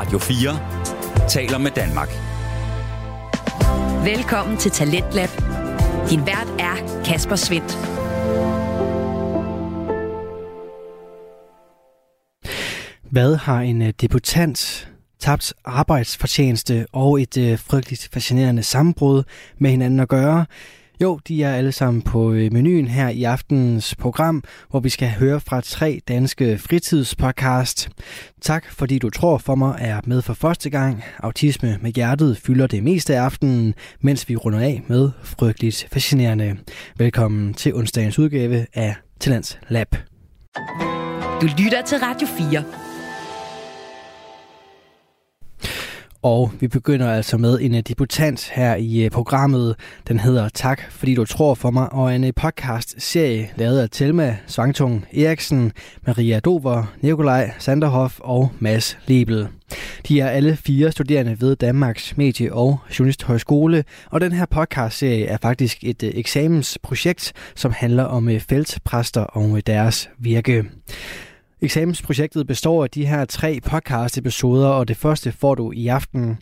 Radio 4 taler med Danmark. Velkommen til Talentlab. Din vært er Kasper Svendt. Hvad har en øh, debutant tabt arbejdsfortjeneste og et øh, frygteligt fascinerende sammenbrud med hinanden at gøre? Jo, de er alle sammen på øh, menuen her i aftenens program, hvor vi skal høre fra tre danske fritidspodcast. Tak fordi du tror for mig er med for første gang. Autisme med hjertet fylder det meste af aftenen, mens vi runder af med frygteligt fascinerende. Velkommen til onsdagens udgave af Talents Lab. Du lytter til Radio 4. Og vi begynder altså med en øh, debutant her i øh, programmet. Den hedder Tak, fordi du tror for mig, og en øh, podcast-serie lavet af Telma Svangtung Eriksen, Maria Dover, Nikolaj Sanderhoff og Mads Lebel. De er alle fire studerende ved Danmarks Medie- og Journalisthøjskole, og den her podcast-serie er faktisk et øh, eksamensprojekt, som handler om feltpræster og deres virke. Eksamensprojektet består af de her tre podcast-episoder, og det første får du i aften.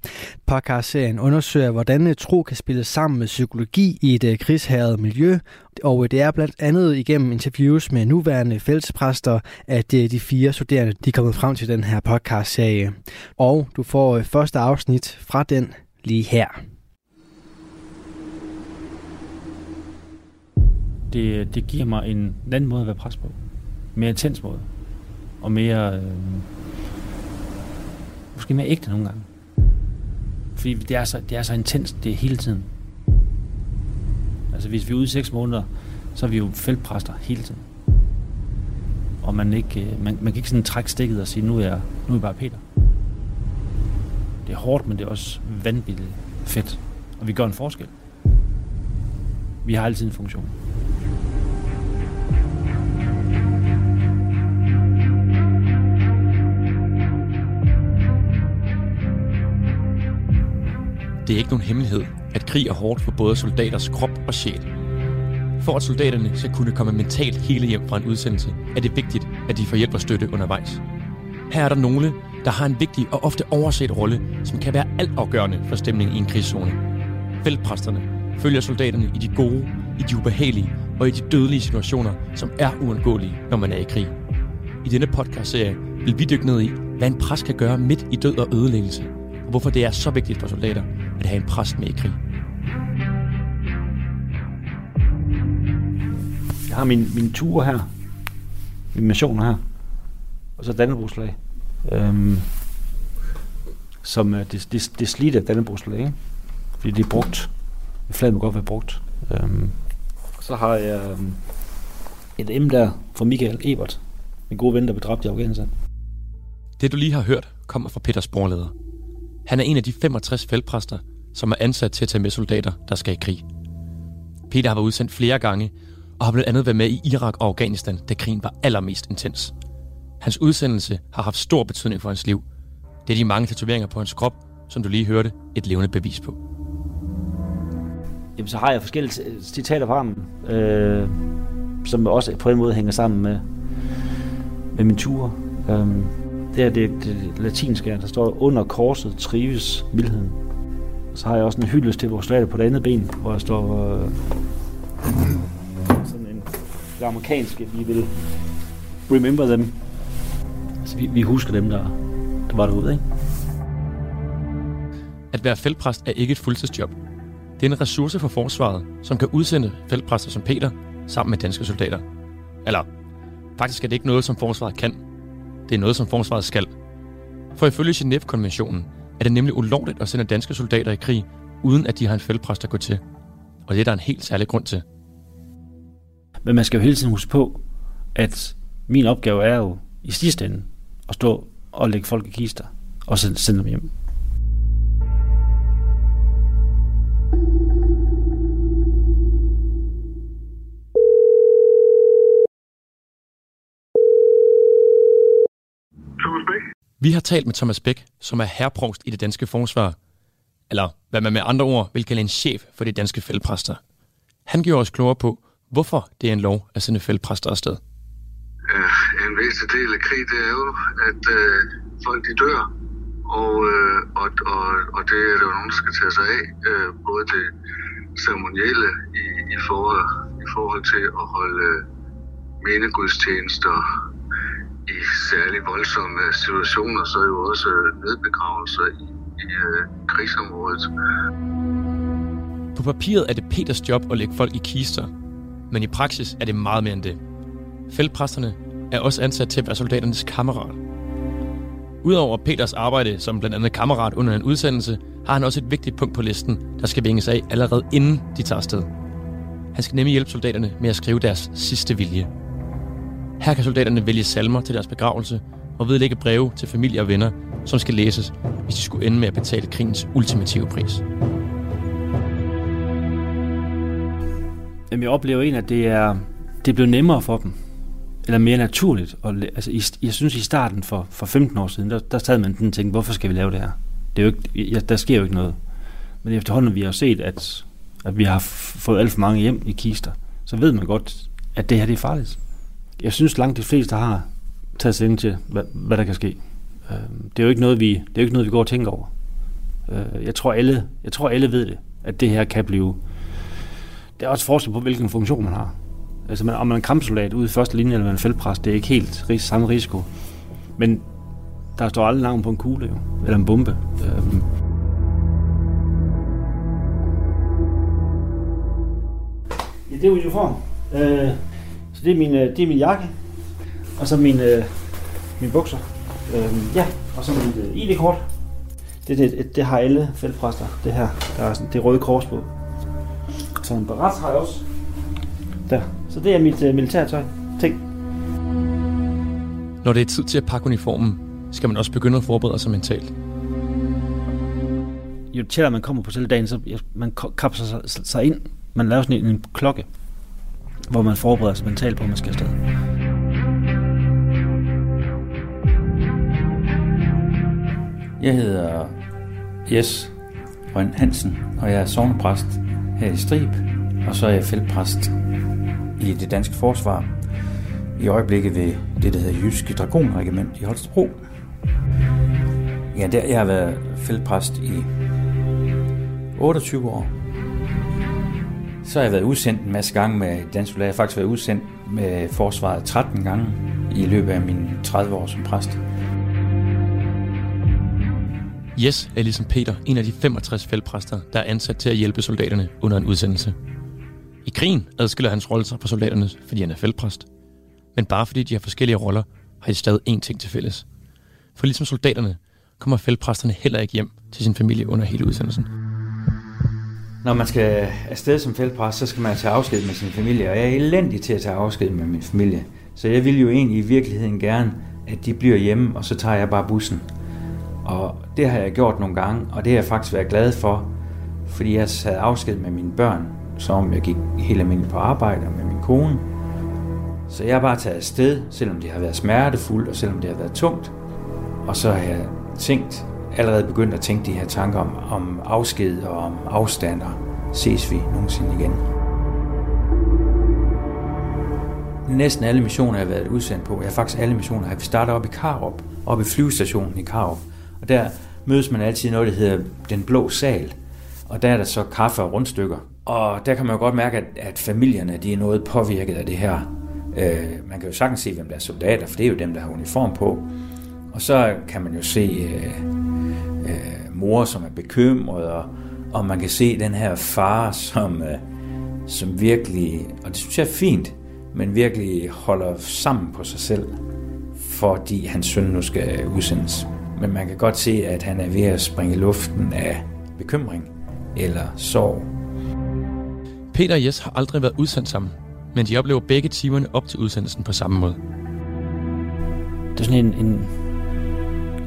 Podcast-serien undersøger, hvordan øh, tro kan spille sammen med psykologi i et øh, krigshæret miljø, og øh, det er blandt andet igennem interviews med nuværende fællespræster, at de fire studerende de er kommet frem til den her podcast-serie. Og du får første afsnit fra den lige her. Det, det giver mig en anden måde at være præst på. Mere intens måde og mere... Øh, måske mere ægte nogle gange. Fordi det er, så, det er så intenst, det er hele tiden. Altså hvis vi er ude i seks måneder, så er vi jo feltpræster hele tiden. Og man, ikke, øh, man, man kan ikke sådan trække stikket og sige, nu er jeg, nu er jeg bare Peter. Det er hårdt, men det er også vanvittigt fedt. Og vi gør en forskel. Vi har altid en funktion. Det er ikke nogen hemmelighed, at krig er hårdt for både soldaters krop og sjæl. For at soldaterne skal kunne komme mentalt hele hjem fra en udsendelse, er det vigtigt, at de får hjælp og støtte undervejs. Her er der nogle, der har en vigtig og ofte overset rolle, som kan være altafgørende for stemningen i en krigszone. Feltpræsterne følger soldaterne i de gode, i de ubehagelige og i de dødelige situationer, som er uundgåelige, når man er i krig. I denne podcast-serie vil vi dykke ned i, hvad en præst kan gøre midt i død og ødelæggelse, og hvorfor det er så vigtigt for soldater at have en præst med i krig. Jeg har min, min ture her, min mission her, og så Dannebrogsflag. Øhm, som uh, det, det, det slidte Dannebrogsflag, ikke? Fordi det er brugt. Flaget må godt være brugt. Øhm, så har jeg um, et M der fra Michael Ebert, min gode ven, der blev dræbt i Afghanistan. Det du lige har hørt, kommer fra Peter Sporleder. Han er en af de 65 feltpræster, som er ansat til at tage med soldater, der skal i krig. Peter har været udsendt flere gange, og har blandt andet været med i Irak og Afghanistan, da krigen var allermest intens. Hans udsendelse har haft stor betydning for hans liv. Det er de mange tatoveringer på hans krop, som du lige hørte, et levende bevis på. Jamen, så har jeg forskellige citater fra ham, øh, som også på en måde hænger sammen med, med min tur. Øh, det er det, det latinske, der står under korset trives vildheden. Så har jeg også en hyldest til vores soldater på det andet ben, hvor jeg står øh, sådan en det amerikanske, vi vil remember them. Altså, vi, vi husker dem, der, der var derude, ikke? At være feltpræst er ikke et fuldtidsjob. Det er en ressource for forsvaret, som kan udsende feltpræster som Peter sammen med danske soldater. Eller, faktisk er det ikke noget, som forsvaret kan. Det er noget, som forsvaret skal. For ifølge Genève-konventionen er det nemlig ulovligt at sende danske soldater i krig, uden at de har en feltpræst at gå til. Og det er der en helt særlig grund til. Men man skal jo hele tiden huske på, at min opgave er jo i sidste ende at stå og lægge folk i kister, og sende dem hjem. Vi har talt med Thomas Bæk, som er herreprovst i det danske forsvar, eller hvad man med andre ord vil kalde en chef for de danske fældpræster. Han gjorde os klogere på, hvorfor det er en lov at sende fældpræster afsted. Ja, en væsentlig del af krig, det er jo, at øh, folk de dør Og, øh, og, og, og det er der jo nogen, der skal tage sig af, øh, både det ceremonielle i, i, forhold, i forhold til at holde mindegudstjenester i særlig voldsomme situationer, så er jo også øh, nedbegravelser i, i øh, krigsområdet. På papiret er det Peters job at lægge folk i kister, men i praksis er det meget mere end det. Feltpræsterne er også ansat til at være soldaternes kammerat. Udover Peters arbejde som blandt andet kammerat under en udsendelse, har han også et vigtigt punkt på listen, der skal vinges af allerede inden de tager afsted. Han skal nemlig hjælpe soldaterne med at skrive deres sidste vilje. Her kan soldaterne vælge salmer til deres begravelse og vedlægge breve til familie og venner, som skal læses, hvis de skulle ende med at betale krigens ultimative pris. Jamen, jeg oplever egentlig, at det er, det er blevet nemmere for dem. Eller mere naturligt. Og, altså, i, jeg synes, i starten for, for 15 år siden, der, der sad man den og tænkte, hvorfor skal vi lave det her? Det er jo ikke, ja, der sker jo ikke noget. Men efterhånden, vi har set, at, at vi har fået alt for mange hjem i kister, så ved man godt, at det her det er farligt. Jeg synes langt de fleste har taget sig ind til, hvad, hvad der kan ske. Øh, det er jo ikke noget, vi, det er jo ikke noget, vi går og tænker over. Øh, jeg, tror, alle, jeg tror, alle ved det, at det her kan blive det er også forskel på, hvilken funktion man har. Altså, man, om man er en kampsoldat ude i første linje, eller man er en feltpræst, det er ikke helt ris, samme risiko. Men der står aldrig navn på en kugle, jo. Eller en bombe. Øh, Ja, det er uniform. Øh, så det er, min, øh, det er min jakke. Og så min, øh, min bukser. Øh, ja, og så mit øh, ID-kort. Det, det, det, har alle feltpræster, det her. Der er sådan, det røde kors på. Så en barat har jeg også. Der. Så det er mit uh, militærtøj. Ting. Når det er tid til at pakke uniformen, skal man også begynde at forberede sig mentalt. Jo tættere man kommer på selve dagen, så man kapser sig, sig ind. Man laver sådan en, en klokke, hvor man forbereder sig mentalt på, at man skal afsted. Jeg hedder Jes Røn Hansen, og jeg er sovnepræst her i Strib, og så er jeg feltpræst i det danske forsvar. I øjeblikket ved det, der hedder Jyske Dragonregiment i Holstebro. Ja, der, jeg har været feltpræst i 28 år. Så har jeg været udsendt en masse gange med dansk Jeg har faktisk været udsendt med forsvaret 13 gange i løbet af mine 30 år som præst. Yes er ligesom Peter en af de 65 feltpræster, der er ansat til at hjælpe soldaterne under en udsendelse. I krigen adskiller hans rolle sig fra soldaterne, fordi han er feltpræst. Men bare fordi de har forskellige roller, har de stadig én ting til fælles. For ligesom soldaterne, kommer feltpræsterne heller ikke hjem til sin familie under hele udsendelsen. Når man skal afsted som feltpræst, så skal man tage afsked med sin familie, og jeg er elendig til at tage afsked med min familie. Så jeg vil jo egentlig i virkeligheden gerne, at de bliver hjemme, og så tager jeg bare bussen. Og det har jeg gjort nogle gange, og det har jeg faktisk været glad for, fordi jeg havde afsked med mine børn, som jeg gik helt almindeligt på arbejde med min kone. Så jeg har bare taget afsted, selvom det har været smertefuldt, og selvom det har været tungt. Og så har jeg tænkt, allerede begyndt at tænke de her tanker om, om afsked og om afstand, og ses vi nogensinde igen. Næsten alle missioner, jeg har været udsendt på, jeg faktisk alle missioner, har vi startet op i Karup, op i flyvestationen i Karup. Og der mødes man altid noget, der hedder Den Blå Sal. Og der er der så kaffe og rundstykker. Og der kan man jo godt mærke, at, at familierne de er noget påvirket af det her. Øh, man kan jo sagtens se, hvem der er soldater, for det er jo dem, der har uniform på. Og så kan man jo se øh, øh, mor, som er bekymret, og, og man kan se den her far, som, øh, som virkelig, og det synes jeg er fint, men virkelig holder sammen på sig selv, fordi hans søn nu skal udsendes men man kan godt se, at han er ved at springe luften af bekymring eller sorg. Peter og Jes har aldrig været udsendt sammen, men de oplever begge timerne op til udsendelsen på samme måde. Det er sådan en, en,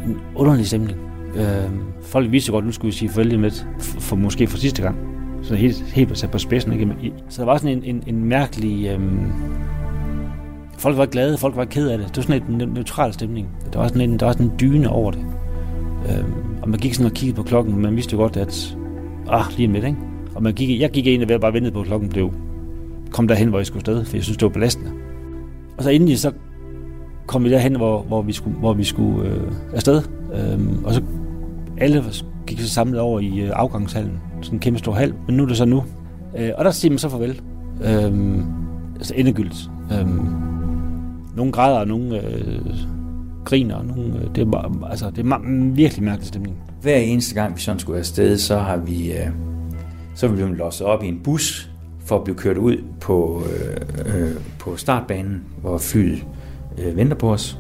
en underlig stemning. Øh, folk vidste godt, at nu skulle vi sige farvel med, for, for måske for sidste gang. Så helt, helt sat på spidsen. Ikke? Så der var sådan en, en, en mærkelig... Øh, folk var glade, folk var ked af det. Det var sådan en neutral stemning. Der var sådan en, der var sådan en dyne over det. Øh, og man gik sådan og kiggede på klokken, men man vidste jo godt, at ah, lige med, ikke? Og man gik, jeg gik ind og bare ventede på, at klokken blev, kom derhen, hvor jeg skulle sted, for jeg synes, det var belastende. Og så endelig så kom vi derhen, hvor, hvor vi skulle, hvor vi skulle øh, afsted. Øhm, og så alle gik så samlet over i øh, afgangshallen, sådan en kæmpe stor hal, men nu er det så nu. Øh, og der siger man så farvel. Øh, altså endegyldigt. Øh, nogle græder, og nogle øh, griner, og nogle, øh, det er, bare, altså, det er ma- virkelig mærkelig stemning. Hver eneste gang, vi sådan skulle afsted, så har vi, øh, så er vi losset op i en bus for at blive kørt ud på, øh, øh, på startbanen, hvor flyet øh, venter på os.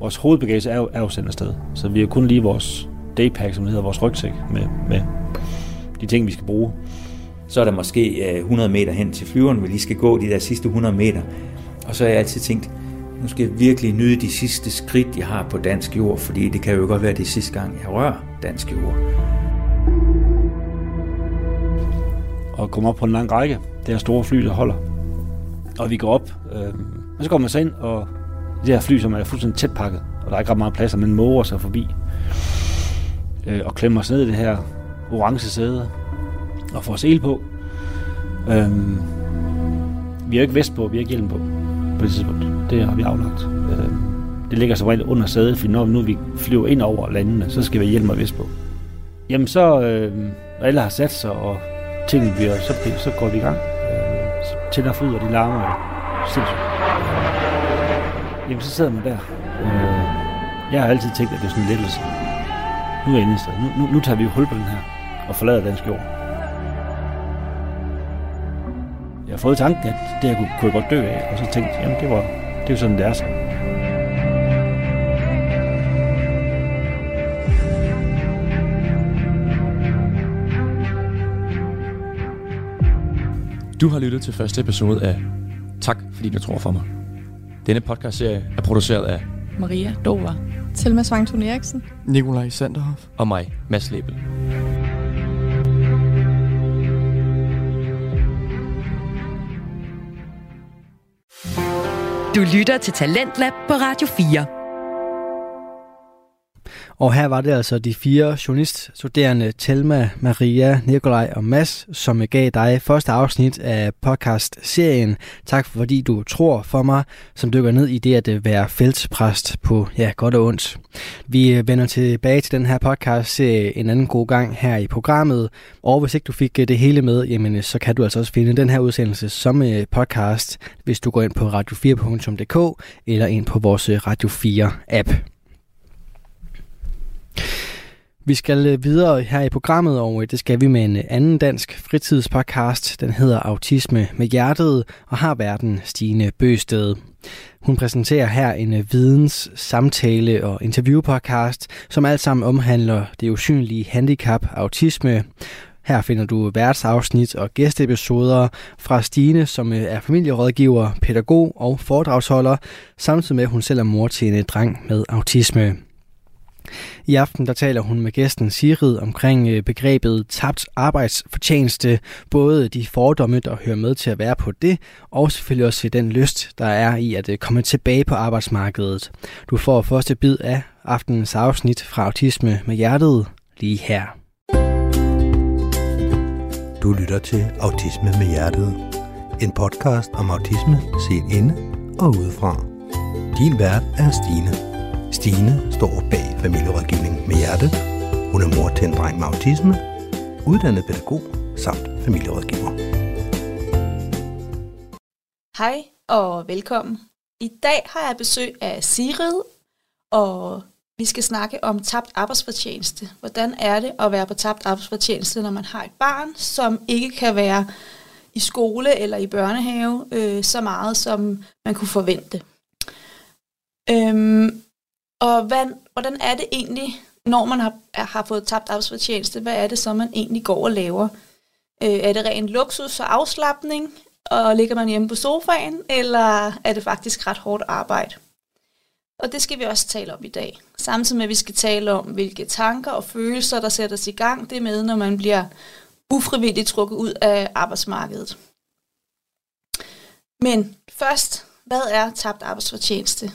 Vores hovedbagage er jo, er jo sendt afsted, så vi har kun lige vores daypack, som det hedder, vores rygsæk, med, med de ting, vi skal bruge. Så er der måske øh, 100 meter hen til flyveren, vi lige skal gå de der sidste 100 meter. Og så har jeg altid tænkt, nu skal jeg virkelig nyde de sidste skridt, jeg har på dansk jord, fordi det kan jo godt være det sidste gang, jeg rører dansk jord. Og komme op på en lang række. Det her store fly, der holder. Og vi går op, øh, og så kommer man så ind, og det her fly, som er fuldstændig tæt pakket, og der er ikke ret meget plads, men måger sig forbi, øh, og klemmer os ned i det her orange sæde, og får sæl på. Øhm, vi har ikke vest på, vi har ikke hjelm på, på det tidspunkt. Det har vi aflagt. Øhm, det ligger så regel under sædet, for når nu vi flyver ind over landene, så skal vi hjelm og vest på. Jamen så, øh, når alle har sat sig, og tingene bliver, så, så går vi i gang. Øh, så tænder flyder, de larmer sindssygt. Øhm, jamen, så sidder man der. Øh, jeg har altid tænkt, at det er sådan en lettelse. Nu er jeg inde i stedet. Nu, nu, nu tager vi jo hul på den her og forlader dansk jord. Jeg har fået tanken, at det her kunne, kunne jeg godt dø af, og så tænkte jeg, jamen det, var, det er jo sådan, det er så. Du har lyttet til første episode af Tak, fordi du tror for mig. Denne podcastserie er produceret af Maria Dover. Selma Svangtun Eriksen. Nikolaj Sanderhoff. og mig, Mads Lebel. Du lytter til Talentlab på Radio 4. Og her var det altså de fire journaliststuderende Telma, Maria, Nikolaj og Mads, som gav dig første afsnit af podcast-serien. Tak fordi du tror for mig, som dykker ned i det at øh, være feltpræst på ja, godt og ondt. Vi øh, vender tilbage til den her podcast-serie en anden god gang her i programmet. Og hvis ikke du fik øh, det hele med, jamen, så kan du altså også finde den her udsendelse som podcast, hvis du går ind på radio4.dk eller ind på vores Radio 4-app. Vi skal øh, videre her i programmet, og øh, det skal vi med en øh, anden dansk fritidspodcast. Den hedder Autisme med hjertet og har verden Stine Bøsted. Hun præsenterer her en videns, samtale og interviewpodcast, som alt sammen omhandler det usynlige handicap autisme. Her finder du værtsafsnit og gæsteepisoder fra Stine, som er familierådgiver, pædagog og foredragsholder, samtidig med at hun selv er mor til en dreng med autisme. I aften der taler hun med gæsten Sigrid omkring øh, begrebet tabt arbejdsfortjeneste, både de fordomme, der hører med til at være på det, og selvfølgelig også den lyst, der er i at øh, komme tilbage på arbejdsmarkedet. Du får første bid af aftenens afsnit fra Autisme med Hjertet lige her. Du lytter til Autisme med Hjertet. En podcast om autisme set inde og udefra. Din vært er Stine. Stine står bag familierådgivning med hjerte. Hun er mor til en dreng med autisme, uddannet pædagog samt familierådgiver. Hej og velkommen. I dag har jeg besøg af Sigrid, og vi skal snakke om tabt arbejdsfortjeneste. Hvordan er det at være på tabt arbejdsfortjeneste, når man har et barn, som ikke kan være i skole eller i børnehave øh, så meget, som man kunne forvente. Øhm, og hvad, hvordan er det egentlig, når man har, har fået tabt arbejdsfortjeneste, hvad er det så, man egentlig går og laver? Øh, er det ren luksus og afslappning, og ligger man hjemme på sofaen, eller er det faktisk ret hårdt arbejde? Og det skal vi også tale om i dag. Samtidig med, at vi skal tale om, hvilke tanker og følelser, der sættes i gang, det med, når man bliver ufrivilligt trukket ud af arbejdsmarkedet. Men først, hvad er tabt arbejdsfortjeneste?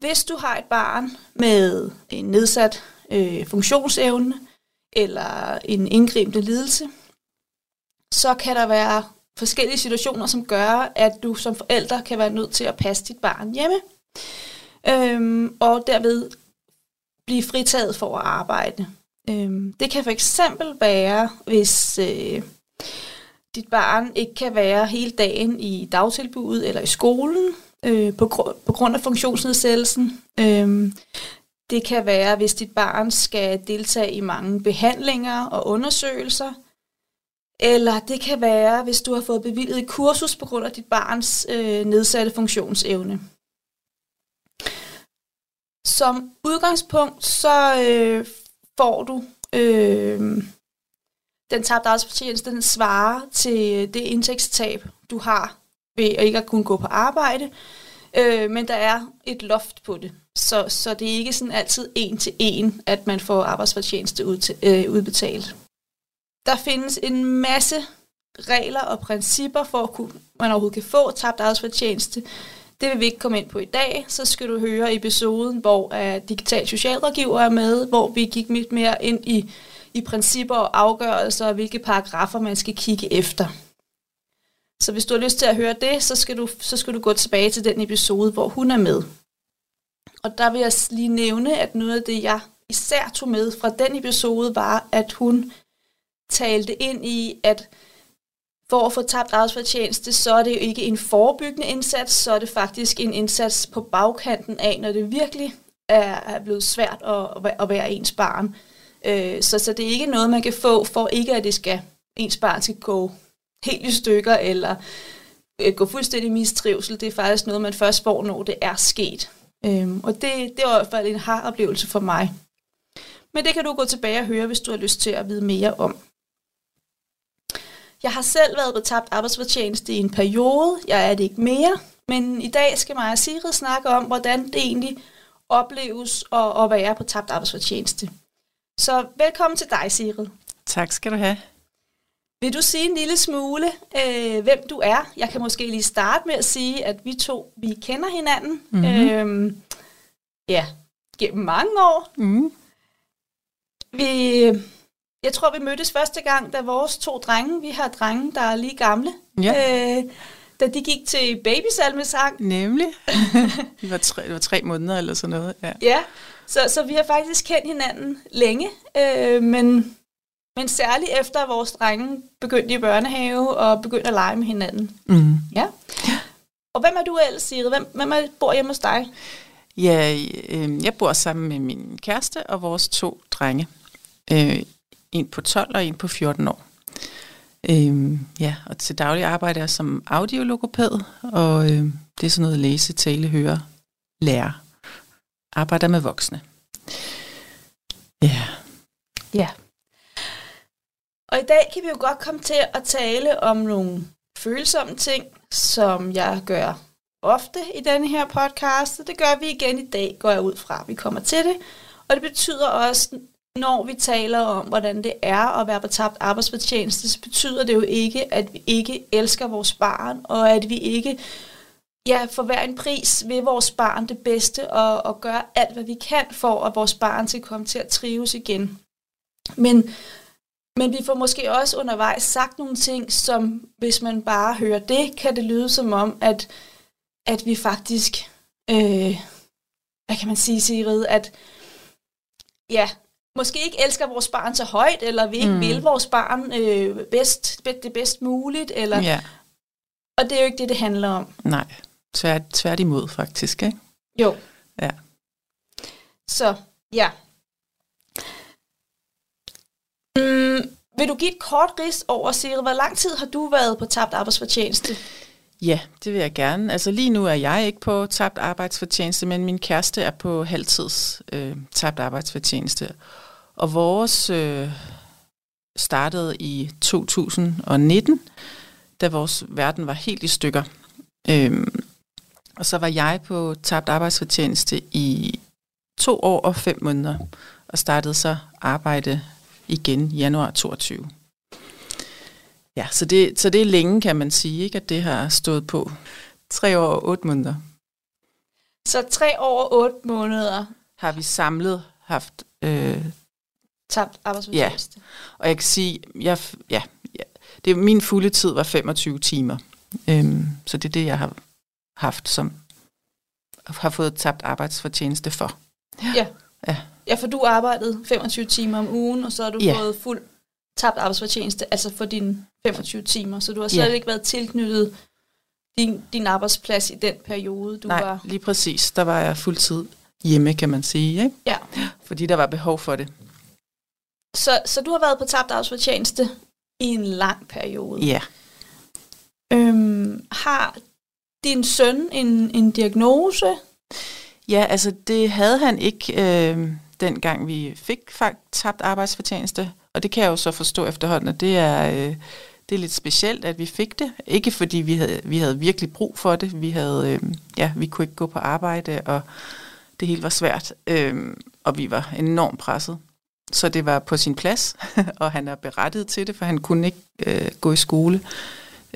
Hvis du har et barn med en nedsat øh, funktionsevne eller en indgribende lidelse, så kan der være forskellige situationer, som gør, at du som forælder kan være nødt til at passe dit barn hjemme. Øhm, og derved blive fritaget for at arbejde. Øhm, det kan for eksempel være, hvis øh, dit barn ikke kan være hele dagen i dagtilbuddet eller i skolen øh, på, gr- på grund af funktionsnedsættelsen. Øh, det kan være, hvis dit barn skal deltage i mange behandlinger og undersøgelser. Eller det kan være, hvis du har fået bevilget et kursus på grund af dit barns øh, nedsatte funktionsevne. Som udgangspunkt, så øh, får du øh, den tabte arbejdsfortjeneste, den svarer til det indtægtstab, du har ved at ikke at kunne gå på arbejde. Øh, men der er et loft på det, så, så det er ikke sådan altid en til en, at man får arbejdsfortjeneste ud til, øh, udbetalt. Der findes en masse regler og principper for, at kunne, man overhovedet kan få tabt arbejdsfortjeneste. Det vil vi ikke komme ind på i dag. Så skal du høre episoden, hvor uh, digital socialrådgiver er med, hvor vi gik lidt mere ind i, i principper og afgørelser, og hvilke paragrafer man skal kigge efter. Så hvis du har lyst til at høre det, så skal du, så skal du gå tilbage til den episode, hvor hun er med. Og der vil jeg lige nævne, at noget af det, jeg især tog med fra den episode, var, at hun talte ind i, at for at få tabt arbejdsfortjeneste, så er det jo ikke en forebyggende indsats, så er det faktisk en indsats på bagkanten af, når det virkelig er, blevet svært at, at være ens barn. Øh, så, så det er ikke noget, man kan få, for ikke at det skal, ens barn skal gå helt i stykker, eller øh, gå fuldstændig mistrivsel. Det er faktisk noget, man først får, når det er sket. Øhm, og det, det var i hvert fald en har oplevelse for mig. Men det kan du gå tilbage og høre, hvis du har lyst til at vide mere om. Jeg har selv været på tabt arbejdsfortjeneste i en periode. Jeg er det ikke mere. Men i dag skal mig og Sigrid snakke om, hvordan det egentlig opleves at, at være på tabt arbejdsfortjeneste. Så velkommen til dig, Sigrid. Tak skal du have. Vil du sige en lille smule, øh, hvem du er? Jeg kan måske lige starte med at sige, at vi to, vi kender hinanden. Mm-hmm. Øh, ja, gennem mange år. Mm. Vi, jeg tror, vi mødtes første gang, da vores to drenge, vi har drenge, der er lige gamle, Ja. øh, da de gik til babysalmesang. Nemlig. det, var tre, det var tre måneder eller sådan noget. Ja. Ja, så, så vi har faktisk kendt hinanden længe, øh, men, men særligt efter vores drenge begyndte i børnehave og begyndte at lege med hinanden. Mm. Ja. Og hvem er du ellers, Sigrid? Hvem, hvem er, bor hjemme hos dig? Ja, øh, jeg bor sammen med min kæreste og vores to drenge. Øh, en på 12 og en på 14 år. Øh, ja, og til daglig arbejder jeg som audiologopæd, og øh, det er sådan noget læse, tale, høre, lære. Arbejder med voksne. Ja. Ja. Og i dag kan vi jo godt komme til at tale om nogle følsomme ting, som jeg gør ofte i denne her podcast, og det gør vi igen i dag, går jeg ud fra, vi kommer til det. Og det betyder også, når vi taler om, hvordan det er at være på tabt arbejdsfortjeneste, så betyder det jo ikke, at vi ikke elsker vores barn, og at vi ikke ja, for hver en pris ved vores barn det bedste, og, og gøre alt, hvad vi kan for, at vores barn skal komme til at trives igen. Men, men vi får måske også undervejs sagt nogle ting, som hvis man bare hører det, kan det lyde som om, at, at vi faktisk, øh, hvad kan man sige, Sigrid, at ja, måske ikke elsker vores barn så højt, eller vi ikke Mm. vil vores barn øh, bedst, det bedst muligt, eller, ja. og det er jo ikke det, det handler om. Nej, tvært, tværtimod faktisk, ikke? Jo. Ja. Så, ja. Mm, vil du give et kort ris over, Siri? Hvor lang tid har du været på tabt arbejdsfortjeneste? Ja, det vil jeg gerne. Altså lige nu er jeg ikke på tabt arbejdsfortjeneste, men min kæreste er på halvtids øh, tabt arbejdsfortjeneste. Og vores øh, startede i 2019, da vores verden var helt i stykker. Øhm, og så var jeg på tabt arbejdsfortjeneste i to år og fem måneder, og startede så arbejde igen januar 22. Ja, så det, så det er længe, kan man sige, ikke, at det har stået på. Tre år og otte måneder Så tre år og otte måneder har vi samlet haft. Øh, tabt arbejdsfortjeneste. og jeg kan sige, jeg, ja, ja, det, min fulde tid var 25 timer. Øhm, så det er det, jeg har haft som har fået tabt arbejdsfortjeneste for. Ja. Ja. Ja, for du arbejdede 25 timer om ugen, og så har du Ja. fået fuld tabt arbejdsfortjeneste, altså for dine 25 timer. Så du har slet Ja. ikke været tilknyttet din, din arbejdsplads i den periode, du Nej, var... lige præcis. Der var jeg fuldtid hjemme, kan man sige. Ikke? Ja. Fordi der var behov for det. Så, så du har været på tabt arbejdsfortjeneste i en lang periode. Ja. Øhm, har din søn en, en diagnose? Ja, altså det havde han ikke, øh, dengang vi fik faktisk tabt arbejdsfortjeneste. Og det kan jeg jo så forstå efterhånden, at det er, øh, det er lidt specielt, at vi fik det. Ikke fordi vi havde, vi havde virkelig brug for det. Vi, havde, øh, ja, vi kunne ikke gå på arbejde, og det hele var svært. Øh, og vi var enormt presset. Så det var på sin plads, og han er berettiget til det, for han kunne ikke øh, gå i skole.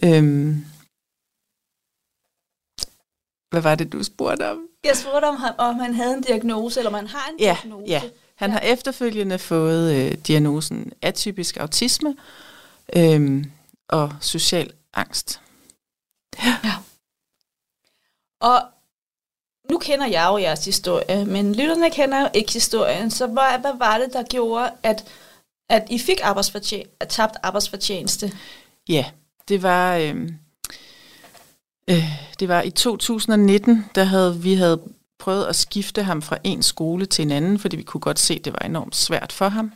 Øh, hvad var det, du spurgte om? Jeg spurgte, om han, om han havde en diagnose, eller om han har en Ja, diagnose. ja. Han har efterfølgende fået øh, diagnosen atypisk autisme øh, og social angst. Og nu kender jeg jo jeres historie, men lytterne kender jo ikke historien. Så hvad, hvad var det, der gjorde, at, at I fik arbejdsfortjen- at tabt arbejdsfortjeneste? Ja, det var, øh, øh, det var i 2019, der havde vi havde prøvet at skifte ham fra en skole til en anden, fordi vi kunne godt se, at det var enormt svært for ham.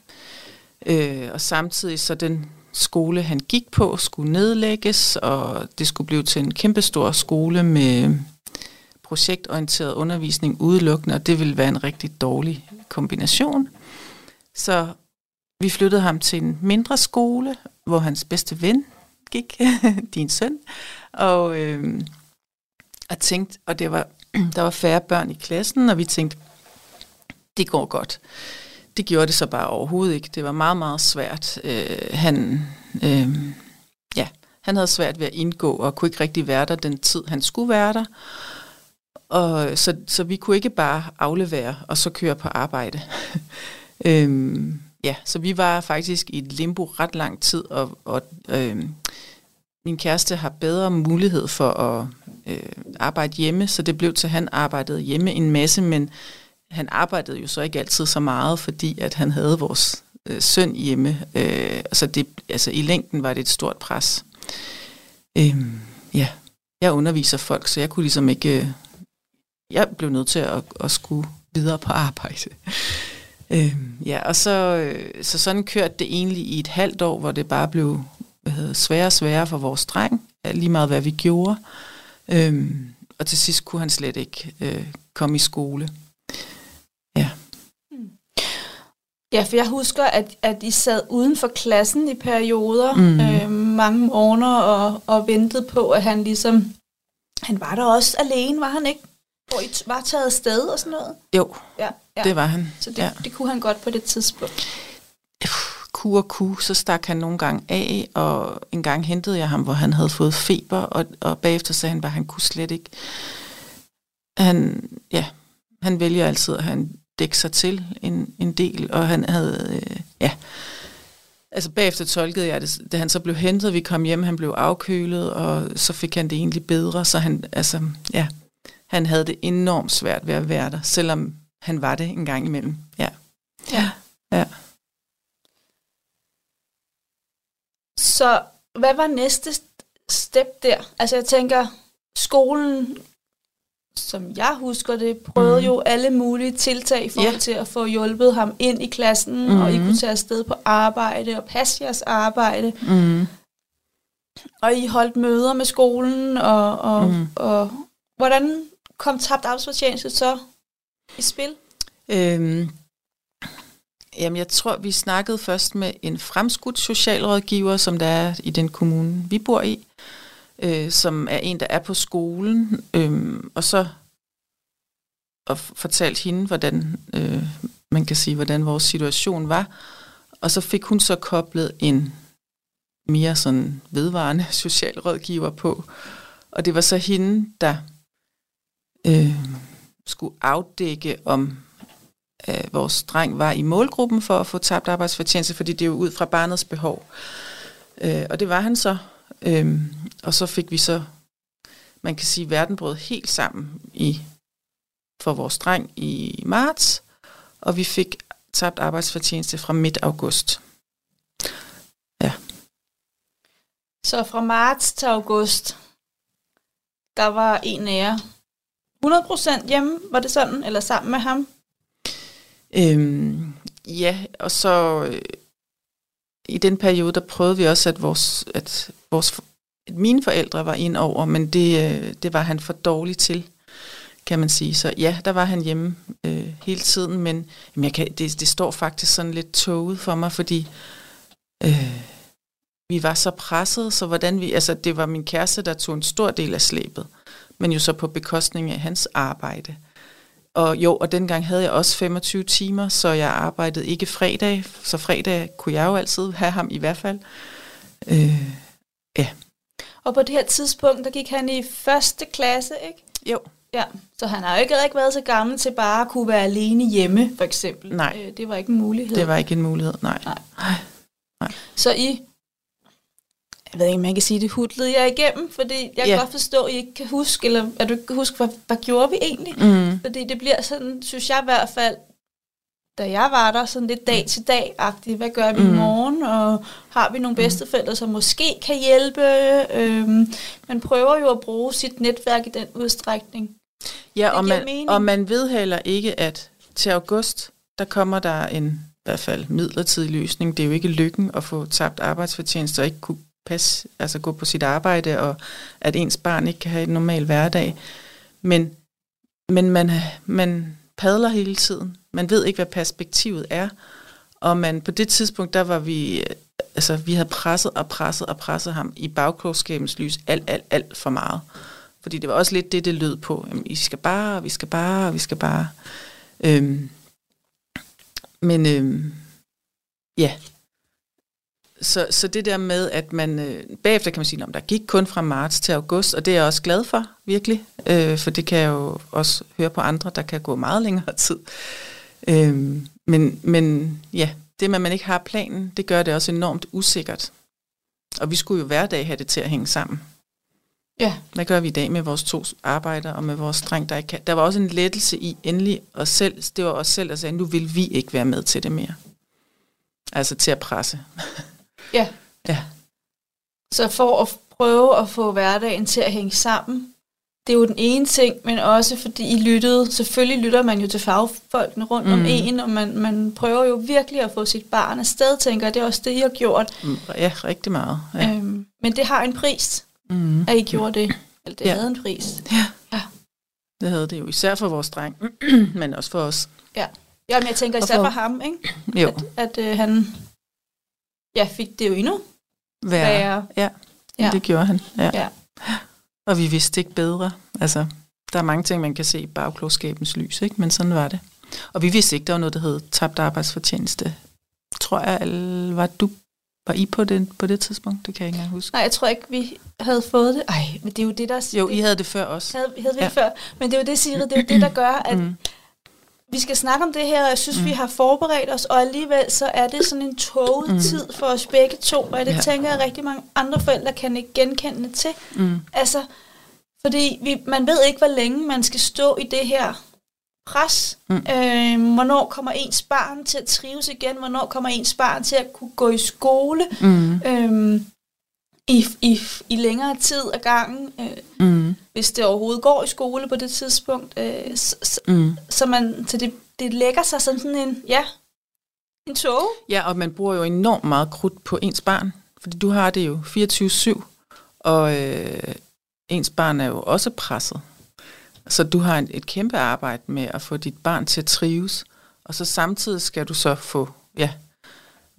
Øh, og samtidig så den skole, han gik på, skulle nedlægges, og det skulle blive til en kæmpestor skole med projektorienteret undervisning udelukkende, og det ville være en rigtig dårlig kombination. Så vi flyttede ham til en mindre skole, hvor hans bedste ven gik, din søn, og, øh, og tænkte, og det var, der var færre børn i klassen, og vi tænkte, det går godt. Det gjorde det så bare overhovedet ikke. Det var meget, meget svært. Øh, han, øh, ja, han havde svært ved at indgå, og kunne ikke rigtig være der den tid, han skulle være der. Og, så, så vi kunne ikke bare aflevere og så køre på arbejde. øhm, ja, så vi var faktisk i et limbo ret lang tid, og, og øh, min kæreste har bedre mulighed for at øh, arbejde hjemme, så det blev til, at han arbejdede hjemme en masse, men han arbejdede jo så ikke altid så meget, fordi at han havde vores øh, søn hjemme. Øh, så det, altså, i længden var det et stort pres. Øh, ja, jeg underviser folk, så jeg kunne ligesom ikke... Øh, jeg blev nødt til at, at skulle videre på arbejde øhm, ja, og så, øh, så sådan kørte det egentlig i et halvt år, hvor det bare blev hvad hedder, sværere og sværere for vores dreng, lige meget hvad vi gjorde. Øhm, og til sidst kunne han slet ikke øh, komme i skole. Ja. Ja, for jeg husker, at, at I sad uden for klassen i perioder, mm. øh, mange morgener, og, og ventede på, at han ligesom... Han var der også alene, var han ikke? Hvor I var taget afsted og sådan noget? Jo, Ja, ja. det var han. Så det, ja. ja. det kunne han godt på det tidspunkt. ku og ku, så stak han nogle gange af, og en gang hentede jeg ham, hvor han havde fået feber, og, og bagefter sagde han bare, at han kunne slet ikke. Han, ja, han vælger altid at han dække sig til en, en del, og han havde, øh, ja, altså bagefter tolkede jeg det, da han så blev hentet, vi kom hjem, han blev afkølet, og så fik han det egentlig bedre, så han, altså, ja, han havde det enormt svært ved at være der, selvom han var det en gang imellem, ja. Ja. Ja. Så hvad var næste step der? Altså jeg tænker, skolen, som jeg husker det, prøvede mm. jo alle mulige tiltag forhold Ja. til at få hjulpet ham ind i klassen, mm. og I Mhm. kunne tage afsted på arbejde og passe jeres arbejde. Mm. Og I holdt møder med skolen, og, og, mm. og hvordan kom tabt arbejdsfortjeneste så i spil? Øhm, jamen, jeg tror, vi snakkede først med en fremskudt socialrådgiver, som der er i den kommune, vi bor i, øh, som er en, der er på skolen, øh, og så og fortalt hende, hvordan øh, man kan sige, hvordan vores situation var. Og så fik hun så koblet en mere sådan vedvarende socialrådgiver på. Og det var så hende, der øh, skulle afdække, om øh, vores dreng var i målgruppen for at få tabt arbejdsfortjeneste, fordi det er jo ud fra barnets behov. Øh, og det var han så. Øh, og så fik vi så, man kan sige, verden brød helt sammen i for vores dreng i marts, og vi fik tabt arbejdsfortjeneste fra midt august. Ja. Så fra marts til august, der var en af jer 100% hjemme, var det sådan? Eller sammen med ham? Øhm, ja, og så øh, i den periode, der prøvede vi også, at vores, at vores at mine forældre var ind over, men det, øh, det var han for dårlig til, kan man sige. Så ja, der var han hjemme øh, hele tiden, men jamen, jeg kan, det, det står faktisk sådan lidt toget for mig, fordi øh, vi var så presset, så hvordan vi, altså det var min kæreste, der tog en stor del af slæbet, men jo så på bekostning af hans arbejde. Og jo, og dengang havde jeg også 25 timer, så jeg arbejdede ikke fredag, så fredag kunne jeg jo altid have ham i hvert fald. Øh, ja. Og på det her tidspunkt, der gik han i første klasse, ikke? Jo. Ja, så han har jo ikke, ikke været så gammel til bare at kunne være alene hjemme, for eksempel. Nej. Øh, det var ikke en mulighed. Det var ikke en mulighed, nej. Nej. nej. Så I, jeg ved ikke, om man kan sige det, hudlede jeg igennem, fordi jeg kan Ja. godt forstå, at I ikke kan huske, eller at du ikke kan huske, hvad, hvad gjorde vi egentlig? Mm. Fordi det bliver sådan, synes jeg i hvert fald, da jeg var der, sådan lidt dag til dag-agtigt. Hvad gør vi mm. i Mm. morgen? Og har vi nogle bedsteforældre, som måske kan hjælpe? Øhm, man prøver jo at bruge sit netværk i den udstrækning. Ja, og man, mening. og man ved heller ikke, at til august, der kommer der en i hvert fald midlertidig løsning. Det er jo ikke lykken at få tabt arbejdsfortjeneste og ikke kunne passe, altså gå på sit arbejde, og at ens barn ikke kan have en normal hverdag. Men, men man, man padler hele tiden. Man ved ikke, hvad perspektivet er. Og man, på det tidspunkt, der var vi, altså vi havde presset og presset og presset ham i bagklogskabens lys alt, alt, alt for meget. Fordi det var også lidt det, det lød på. Jamen, I skal bare, vi skal bare, vi skal bare. Øhm, men øhm, ja, så, så det der med, at man øh, bagefter kan man sige, at der gik kun fra marts til august, og det er jeg også glad for, virkelig, øh, for det kan jeg jo også høre på andre, der kan gå meget længere tid. Øh, men, men ja, det med, at man ikke har planen, det gør det også enormt usikkert. Og vi skulle jo hver dag have det til at hænge sammen. Ja. Hvad gør vi i dag med vores to arbejder og med vores dreng, der ikke kan? Der var også en lettelse i endelig os selv. Det var os selv, der sagde, nu vil vi ikke være med til det mere. Altså til at presse. Ja. Ja. Så for at prøve at få hverdagen til at hænge sammen, det er jo den ene ting, men også fordi I lyttede, selvfølgelig lytter man jo til fagfolkene rundt mm. om en, og man, man prøver jo virkelig at få sit barn afsted, tænker jeg. Det er også det, I har gjort. Mm, Ja, rigtig meget. Ja. Øhm, men det har en pris, Mm. at I gjorde det. Eller det Ja. havde en pris. Det havde det jo især for vores dreng, men også for os. Ja. Jamen, jeg tænker især for- for ham, ikke? Jo, At, at øh, han ja, fik det jo endnu værre. værre. Ja, Ja. det gjorde han. Ja. Ja. Og vi vidste ikke bedre. Altså, der er mange ting, man kan se i bagklogskabens lys, ikke? men sådan var det. Og vi vidste ikke, der var noget, der hed tabt arbejdsfortjeneste. Tror jeg, alle- var du var I på det, på det tidspunkt? Det kan jeg ikke engang huske. Nej, jeg tror ikke, vi havde fået det. Ej, men det er jo det, der... Jo, I havde det før også. havde, havde vi Ja. ja. før. Men det er jo det, Sigrid, det er jo det, der gør, at Mm. Vi skal snakke om det her, og jeg synes, mm. vi har forberedt os, og alligevel så er det sådan en toget Mm. tid for os begge to, og det Ja. tænker jeg, rigtig mange andre forældre kan ikke genkende til. Mm. Altså, fordi vi, man ved ikke, hvor længe man skal stå i det her pres. Mm. Øh, hvornår kommer ens barn til at trives igen? Hvornår kommer ens barn til at kunne gå i skole? Mm. Øhm, i, i, i længere tid ad gangen, øh, Mm. hvis det overhovedet går i skole på det tidspunkt. Øh, så, Mm. så, man, så det, det lægger sig som sådan en, ja, en tog. Ja, og man bruger jo enormt meget krudt på ens barn, fordi du har det jo 24-7, og øh, ens barn er jo også presset. Så du har en, et kæmpe arbejde med at få dit barn til at trives, og så samtidig skal du så få ja,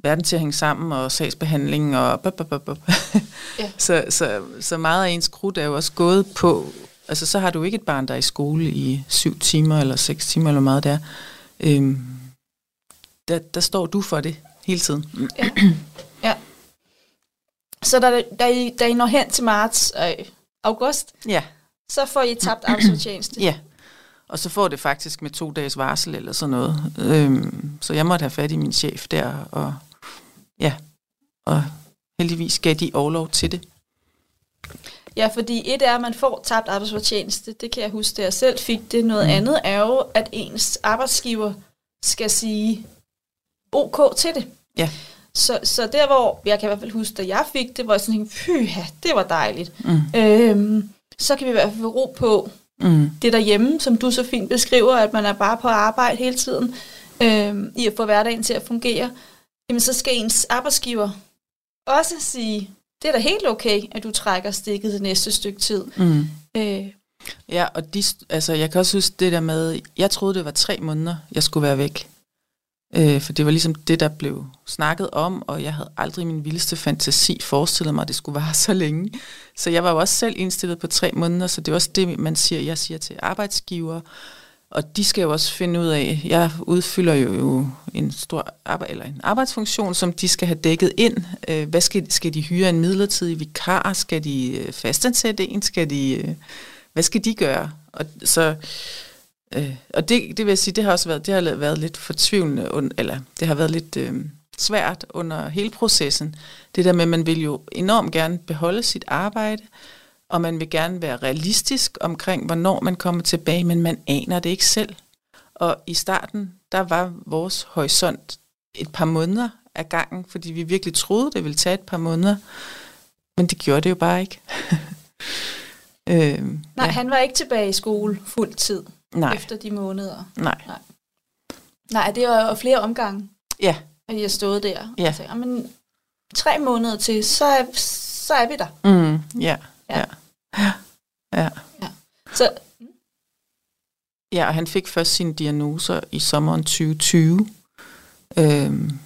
verden til at hænge sammen, og sagsbehandling, og bup, bup, bup, bup. Ja. så, så, så meget af ens krudt er jo også gået på, altså så har du ikke et barn, der er i skole i syv timer, eller seks timer, eller meget det er. Øhm, der, der står du for det hele tiden. Så da, da, I, da I når hen til marts, øh, august, Ja, så får I tabt arbejdsfortjeneste. ja. Og så får det faktisk med to dages varsel eller sådan noget. Øhm, så jeg måtte have fat i min chef der, og ja, og heldigvis gav de overlov til det. Ja, fordi et er, at man får tabt arbejdsfortjeneste. Det kan jeg huske, da jeg selv fik det. Noget Mm. andet er jo, at ens arbejdsgiver skal sige, ok til det. Ja. Så, så der, hvor jeg kan i hvert fald huske, da jeg fik det, hvor jeg sådan tænkte, pyha, det var dejligt. Mm. Øhm, så kan vi i hvert fald få ro på Mm. det derhjemme, som du så fint beskriver, at man er bare på arbejde hele tiden, øhm, i at få hverdagen til at fungere. Jamen, så skal ens arbejdsgiver også sige, det er da helt okay, at du trækker stikket det næste stykke tid. Mm. Øh, Ja, og de, altså, jeg kan også huske det der med, jeg troede, det var tre måneder, jeg skulle være væk. Øh, for det var ligesom det, der blev snakket om, og jeg havde aldrig i min vildeste fantasi forestillet mig, at det skulle være så længe. Så jeg var jo også selv indstillet på tre måneder, så det er også det, man siger, jeg siger til arbejdsgiver. Og de skal jo også finde ud af, jeg udfylder jo, en stor arbejde, eller en arbejdsfunktion, som de skal have dækket ind. Øh, hvad skal, skal de hyre en midlertidig vikar? Skal de øh, fastansætte en? Skal de, øh, hvad skal de gøre? Og så Øh, og det, det vil jeg sige, det har også været, det har været lidt fortvivlende, eller det har været lidt øh, svært under hele processen. Det der med, at man vil jo enormt gerne beholde sit arbejde, og man vil gerne være realistisk omkring, hvornår man kommer tilbage, men man aner det ikke selv. Og i starten, der var vores horisont et par måneder af gangen, fordi vi virkelig troede, det ville tage et par måneder. Men det gjorde det jo bare ikke. øh, nej, ja. han var ikke tilbage i skole fuld tid Nej. efter de måneder. Nej. Nej, nej det var jo flere omgange, Ja, at jeg stod der. Ja. Og sagde, men tre måneder til, så er, så er vi der. mm, ja, Ja. ja. Ja. ja. Så Ja, og han fik først sine diagnoser i sommeren 2020. Øhm,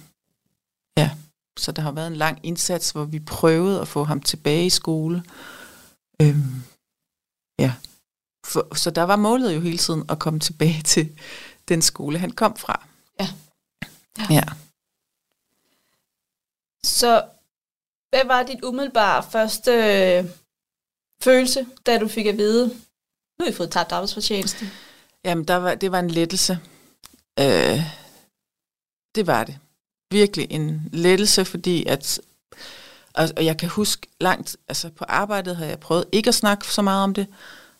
ja, så der har været en lang indsats, hvor vi prøvede at få ham tilbage i skole. Øhm, ja, For, så der var målet jo hele tiden at komme tilbage til den skole, han kom fra. Ja. Ja. Så hvad var dit umiddelbare første øh, følelse, da du fik at vide, nu har I fået tabt arbejdsfortjeneste? Jamen, der var, det var en lettelse. Øh, det var det. Virkelig en lettelse, fordi at, og, og jeg kan huske langt, altså på arbejdet havde jeg prøvet ikke at snakke så meget om det,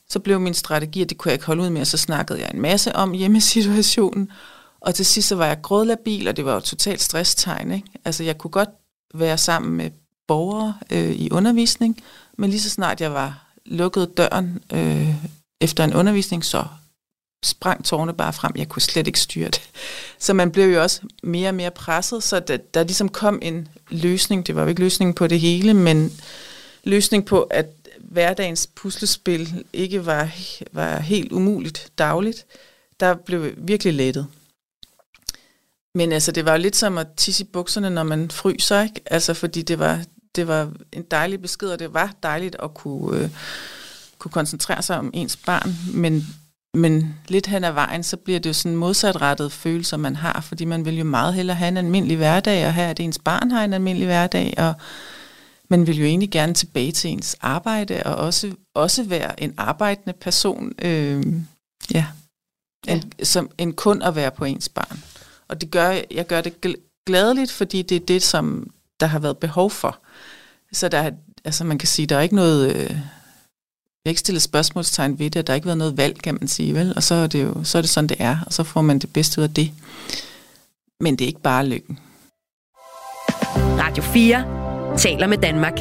så blev min strategi, at det kunne jeg ikke holde ud med, og så snakkede jeg en masse om hjemmesituationen, og til sidst så var jeg grådlabil, og det var jo totalt stresstegn, ikke? Altså jeg kunne godt være sammen med borgere øh, i undervisning, men lige så snart jeg var lukket døren øh, efter en undervisning, så sprang tårne bare frem. Jeg kunne slet ikke styre det. Så man blev jo også mere og mere presset, så der, der ligesom kom en løsning. Det var jo ikke løsningen på det hele, men løsning på, at hverdagens puslespil ikke var, var helt umuligt dagligt. Der blev virkelig lettet. Men altså, det var jo lidt som at tisse i bukserne, når man fryser, ikke? Altså, fordi det var, det var en dejlig besked, og det var dejligt at kunne, øh, kunne koncentrere sig om ens barn, men men lidt hen ad vejen, så bliver det jo sådan modsatrettede følelser, man har, fordi man vil jo meget hellere have en almindelig hverdag, og her at ens barn har en almindelig hverdag, og man vil jo egentlig gerne tilbage til ens arbejde, og også, også være en arbejdende person, øh, ja, en, som en kun at være på ens barn. Og det gør, jeg gør det gl- gladeligt, fordi det er det, som der har været behov for. Så der, er- altså man kan sige, der er ikke noget... Øh, jeg har ikke stillet spørgsmålstegn ved det, og der har ikke været noget valg, kan man sige, vel? Og så er det jo så er det sådan, det er, og så får man det bedste ud af det. Men det er ikke bare lykken. Radio 4 taler med Danmark.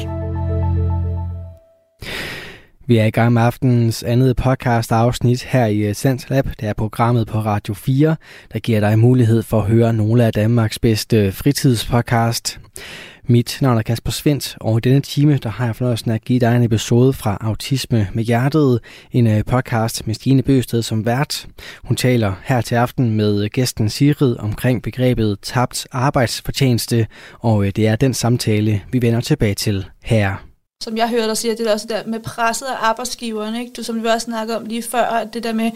Vi er i gang med aftenens andet podcast afsnit her i øh, Sands Lab. Det er programmet på Radio 4, der giver dig mulighed for at høre nogle af Danmarks bedste fritidspodcast. Mit navn er Kasper Svendt, og i denne time der har jeg fornøjelsen af at give dig en episode fra Autisme med Hjertet, en øh, podcast med Stine Bøsted som vært. Hun taler her til aften med gæsten Sigrid omkring begrebet tabt arbejdsfortjeneste, og øh, det er den samtale, vi vender tilbage til her. Som jeg hørte dig sige, det er også der med presset af arbejdsgiveren, ikke? Du, som vi også snakkede om lige før, at det der med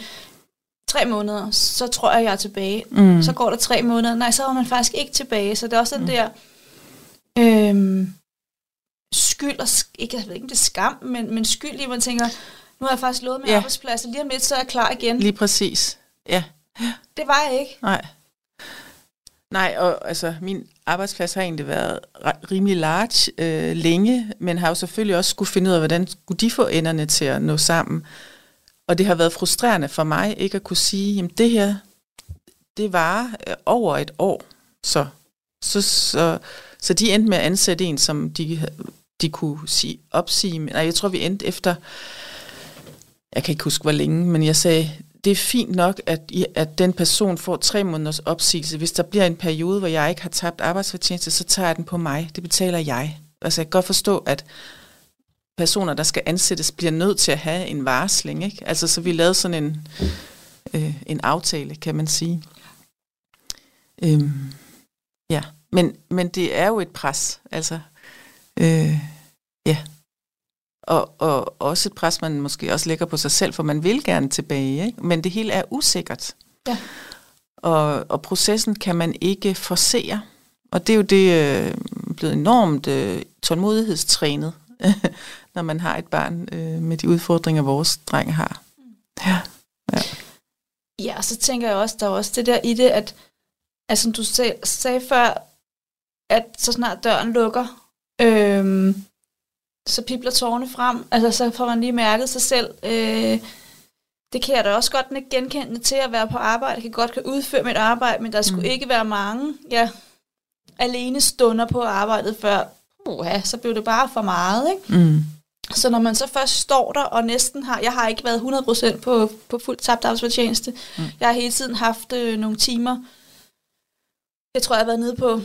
tre måneder, så tror jeg, jeg er tilbage. Mm. Så går der tre måneder, nej, så er man faktisk ikke tilbage. Så det er også den der øhm, skyld, og ikke, jeg ved ikke, om det er skam, men, men skyld i, man tænker, nu har jeg faktisk lovet min Ja. arbejdsplads, og lige om lidt, så er jeg klar igen. Lige præcis. Ja. Det var jeg ikke. Nej. Nej, og altså, min arbejdsplads har egentlig været re- rimelig large øh, længe, men har jo selvfølgelig også skulle finde ud af, hvordan skulle de få enderne til at nå sammen. Og det har været frustrerende for mig ikke at kunne sige, jamen det her, det var øh, over et år, så Så, så, så de endte med at ansætte en, som de, de kunne sige, opsige. Nej, jeg tror, vi endte efter, jeg kan ikke huske, hvor længe, men jeg sagde, det er fint nok, at, I, at den person får tre måneders opsigelse. Hvis der bliver en periode, hvor jeg ikke har tabt arbejdsfortjeneste, så tager jeg den på mig. Det betaler jeg. Altså jeg kan godt forstå, at personer, der skal ansættes, bliver nødt til at have en varsling. Ikke? Altså så vi lavede sådan en, øh, en aftale, kan man sige. Øhm, ja, men, men det er jo et pres. Altså, øh, ja. Og, og også et pres, man måske også lægger på sig selv, for man vil gerne tilbage, ikke? men det hele er usikkert. Ja. Og, og processen kan man ikke forsere. Og det er jo det øh, blevet enormt øh, tålmodighedstrænet, når man har et barn øh, med de udfordringer, vores dreng har. Ja. ja. Ja, og så tænker jeg også, der er også det der i det, at altså, som du sag, sagde før, at så snart døren lukker, øhm, så pipler tårne frem. Altså, så får man lige mærket sig selv. Øh, det kan jeg da også godt genkende til at være på arbejde. Jeg kan godt kan udføre mit arbejde, men der skulle mm. ikke være mange ja, alene stunder på arbejdet før. Uha, så blev det bare for meget, ikke? Mm. Så når man så først står der og næsten har, jeg har ikke været 100% på, på fuldt tabt arbejdsfortjeneste. Mm. Jeg har hele tiden haft øh, nogle timer. Jeg tror, jeg har været nede på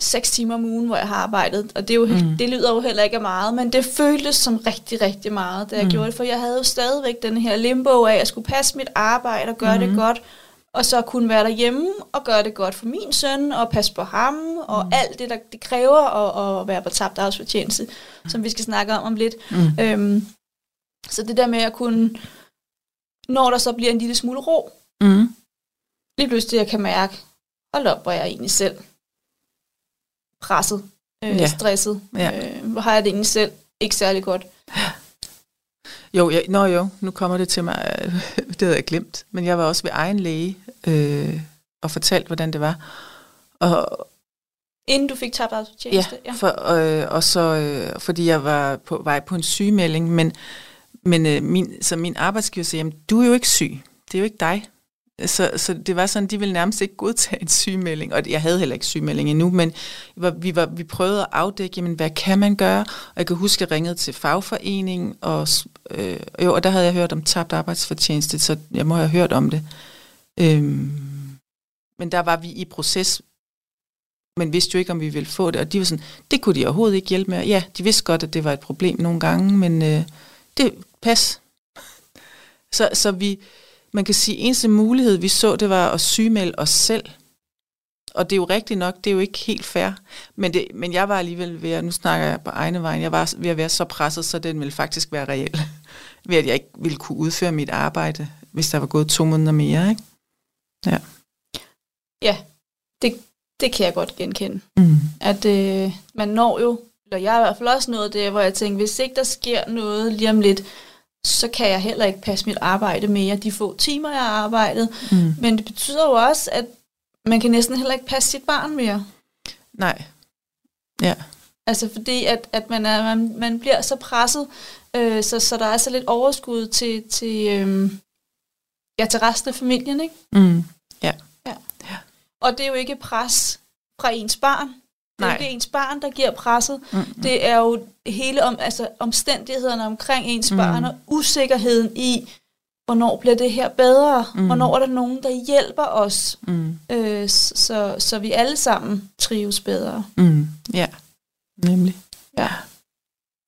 6 timer om ugen, hvor jeg har arbejdet. Og det, er jo, mm. det lyder jo heller ikke af meget, men det føltes som rigtig, rigtig meget, da jeg mm. gjorde det. For jeg havde jo stadigvæk den her limbo af, at jeg skulle passe mit arbejde og gøre mm. det godt og så kunne være derhjemme og gøre det godt for min søn, og passe på ham, og mm. alt det, der det kræver at, at være på tabt arbejdsfortjeneste, som vi skal snakke om om lidt. Mm. Øhm, så det der med at kunne, når der så bliver en lille smule ro, Mm. lige pludselig jeg kan mærke, hold op, hvor jeg egentlig selv presset, øh, Ja. stresset, Ja. øh, hvor har jeg det egentlig selv ikke særlig godt. Jo, jeg, nå jo, nu kommer det til mig, det havde jeg glemt, men jeg var også ved egen læge øh, og fortalte, hvordan det var. Og, Inden du fik tabt ja, arbejdsfortjeneste? For, øh, og så, øh, fordi jeg var på vej på en sygemelding, men, men øh, min, så min arbejdsgiver sagde, jamen, du er jo ikke syg, det er jo ikke dig. Så, så det var sådan, de ville nærmest ikke godtage en sygemelding, og jeg havde heller ikke sygemelding endnu, men vi, var, vi, vi prøvede at afdække, jamen, hvad kan man gøre? Og jeg kan huske, at jeg ringede til fagforeningen, og, øh, jo, og der havde jeg hørt om tabt arbejdsfortjeneste, så jeg må have hørt om det. Øhm, men der var vi i proces, men vidste jo ikke, om vi ville få det, og de var sådan, det kunne de overhovedet ikke hjælpe med. Ja, de vidste godt, at det var et problem nogle gange, men øh, det pas. Så, så vi, man kan sige, eneste mulighed, vi så, det var at sygemelde os selv. Og det er jo rigtigt nok, det er jo ikke helt fair. Men, det, men jeg var alligevel ved at, nu snakker jeg på egne vejen, jeg var ved at være så presset, så den ville faktisk være reel. ved at jeg ikke ville kunne udføre mit arbejde, hvis der var gået to måneder mere. Ikke? Ja. Ja, det, det kan jeg godt genkende. Mm. At øh, man når jo, eller jeg har i hvert fald også nået det, hvor jeg tænker, hvis ikke der sker noget lige om lidt, så kan jeg heller ikke passe mit arbejde mere, de få timer, jeg har arbejdet. Mm. Men det betyder jo også, at man kan næsten heller ikke passe sit barn mere. Nej. Ja. Altså fordi, at, at man, er, man, man bliver så presset, øh, så, så der er så lidt overskud til, til, øh, ja, til resten af familien, ikke? Mm. Ja. Og det er jo ikke pres fra ens barn. Det er Nej. ikke ens barn, der giver presset. Mm. Det er jo hele om, altså, omstændighederne omkring ens Mm. barn, og usikkerheden i, hvornår bliver det her bedre? Mm. Hvornår er der nogen, der hjælper os, Mm. øh, så, så vi alle sammen trives bedre. Mm. Ja. Nemlig. Ja.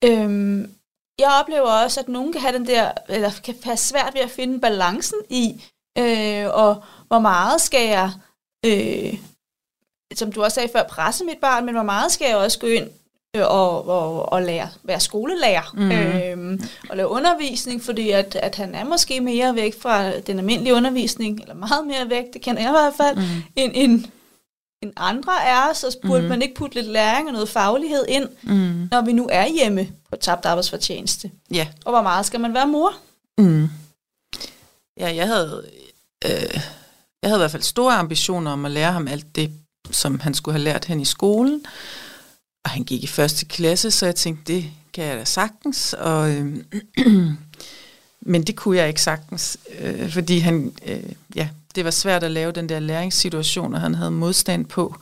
Øhm, jeg oplever også, at nogen kan have den der, eller kan have svært ved at finde balancen i, øh, og hvor meget skal jeg, øh, som du også sagde før, presse mit barn, men hvor meget skal jeg også gå ind øh, og, og, og lære, være skolelærer Mhm. øh, og lave undervisning, fordi at, at han er måske mere væk fra den almindelige undervisning, eller meget mere væk, det kender jeg i hvert fald, Mm. end, end, end andre er, så burde Mhm. man ikke putte lidt læring og noget faglighed ind, Mm. når vi nu er hjemme på tabt arbejdsfortjeneste. Ja. Og hvor meget skal man være mor? Mm. Ja, jeg havde, øh, jeg havde i hvert fald store ambitioner om at lære ham alt det, som han skulle have lært hen i skolen. Og han gik i første klasse, så jeg tænkte, det kan jeg da sagtens. Og, øh, men det kunne jeg ikke sagtens, øh, fordi han, øh, ja, det var svært at lave den der læringssituation, og han havde modstand på.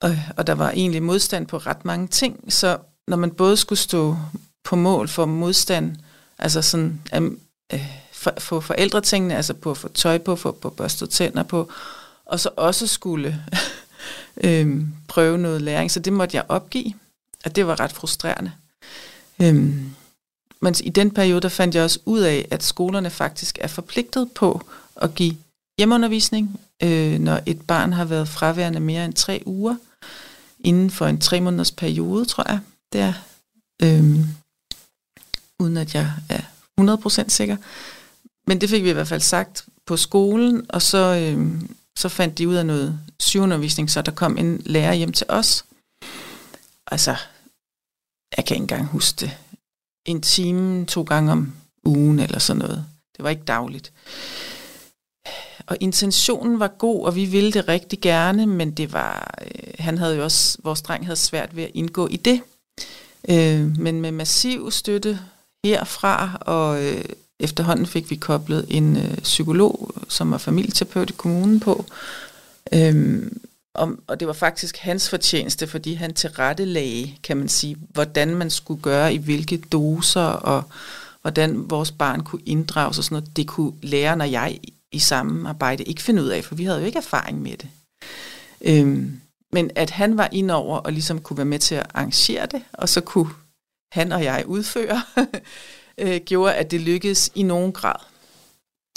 Og, og der var egentlig modstand på ret mange ting, så når man både skulle stå på mål for modstand, altså sådan øh, for, for forældretingene, altså på at få tøj på, få på børstet tænder på, og så også skulle øhm, prøve noget læring, så det måtte jeg opgive, og det var ret frustrerende. Øhm, men i den periode, der fandt jeg også ud af, at skolerne faktisk er forpligtet på at give hjemmeundervisning, øh, når et barn har været fraværende mere end tre uger, inden for en tre måneders periode, tror jeg, det er. øhm, uden at jeg er 100% sikker. Men det fik vi i hvert fald sagt på skolen, og så, øhm, så fandt de ud af noget sygeundervisning, så der kom en lærer hjem til os. Altså, jeg kan ikke engang huske det. En time, to gange om ugen eller sådan noget. Det var ikke dagligt. Og intentionen var god, og vi ville det rigtig gerne, men det var, øh, han havde jo også, vores dreng havde svært ved at indgå i det. Øh, men med massiv støtte herfra, og øh, efterhånden fik vi koblet en øh, psykolog, som var familieterapeut i kommunen på. Øhm, og, og det var faktisk hans fortjeneste, fordi han tilrettelagde, kan man sige, hvordan man skulle gøre i hvilke doser, og hvordan vores barn kunne inddrages og sådan noget. Det kunne lære, når jeg i samarbejde ikke finde ud af, for vi havde jo ikke erfaring med det. Øhm, men at han var indover og ligesom kunne være med til at arrangere det, og så kunne han og jeg udføre, øh, gjorde, at det lykkedes i nogen grad.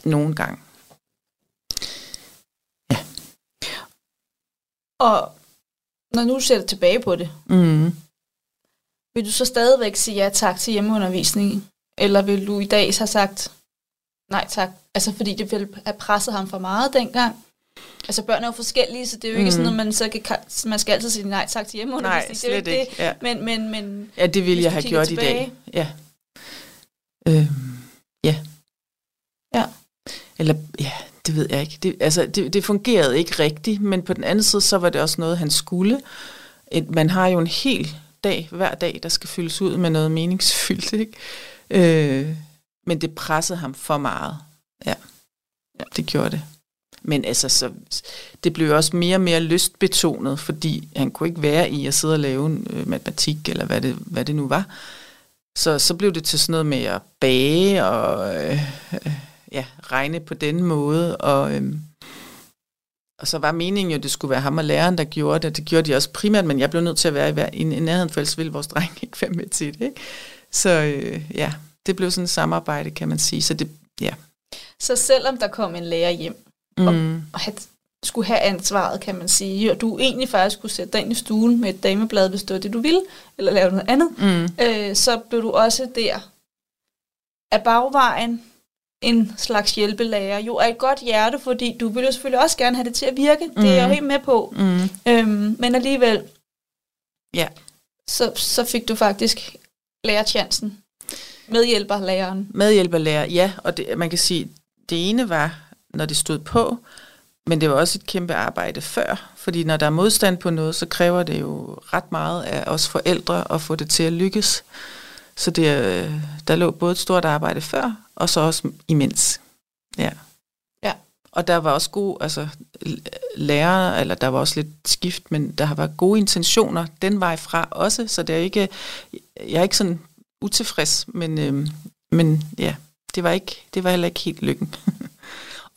Nogen gang. Ja. Og når nu ser du tilbage på det, mm. vil du så stadigvæk sige ja tak til hjemmeundervisning? Eller vil du i dag have sagt nej tak? Altså fordi det ville have presset ham for meget dengang? Altså børn er jo forskellige, så det er jo ikke mm. sådan, at man, så kan, man skal altid sige nej tak til hjemmeundervisning. Nej, slet det er ikke. Det. Ja. Men, men, men, ja, det ville jeg have gjort tilbage. i dag. Ja. Øh, ja. Ja. Eller, ja, det ved jeg ikke. Det, altså, det, det fungerede ikke rigtigt, men på den anden side, så var det også noget, han skulle. Et, man har jo en hel dag, hver dag, der skal fyldes ud med noget meningsfyldt, ikke? Øh, men det pressede ham for meget. Ja, ja det gjorde det. Men altså, så, det blev også mere og mere lystbetonet, fordi han kunne ikke være i at sidde og lave en, øh, matematik, eller hvad det, hvad det nu var. Så, så blev det til sådan noget med at bage og øh, øh, ja, regne på den måde. Og, øh, og så var meningen jo, at det skulle være ham og læreren, der gjorde det. Det gjorde de også primært, men jeg blev nødt til at være i, i nærheden, for ellers ville vores dreng ikke være med til det. Ikke? Så øh, ja, det blev sådan et samarbejde, kan man sige. Så det, ja. Så selvom der kom en lærer hjem, mm. og, og skulle have ansvaret, kan man sige, og du egentlig faktisk kunne sætte dig ind i stuen med et dameblad, hvis det var det, du ville, eller lave noget andet, mm. øh, så blev du også der af bagvejen en slags hjælpelærer. Jo, af et godt hjerte, fordi du ville jo selvfølgelig også gerne have det til at virke. Mm. Det er jeg jo helt med på. Mm. Øhm, men alligevel, ja. så, så fik du faktisk lærerchancen. Medhjælperlæreren. Medhjælperlærer, ja. Og det, man kan sige, det ene var, når det stod på, men det var også et kæmpe arbejde før, fordi når der er modstand på noget, så kræver det jo ret meget af os forældre at få det til at lykkes. Så det, der lå både et stort arbejde før, og så også imens. Ja. Ja. Og der var også gode, altså lærere, eller der var også lidt skift, men der har været gode intentioner den vej fra også, så det er ikke, jeg er ikke sådan utilfreds, men, øhm, men ja, det var, ikke, det var heller ikke helt lykken.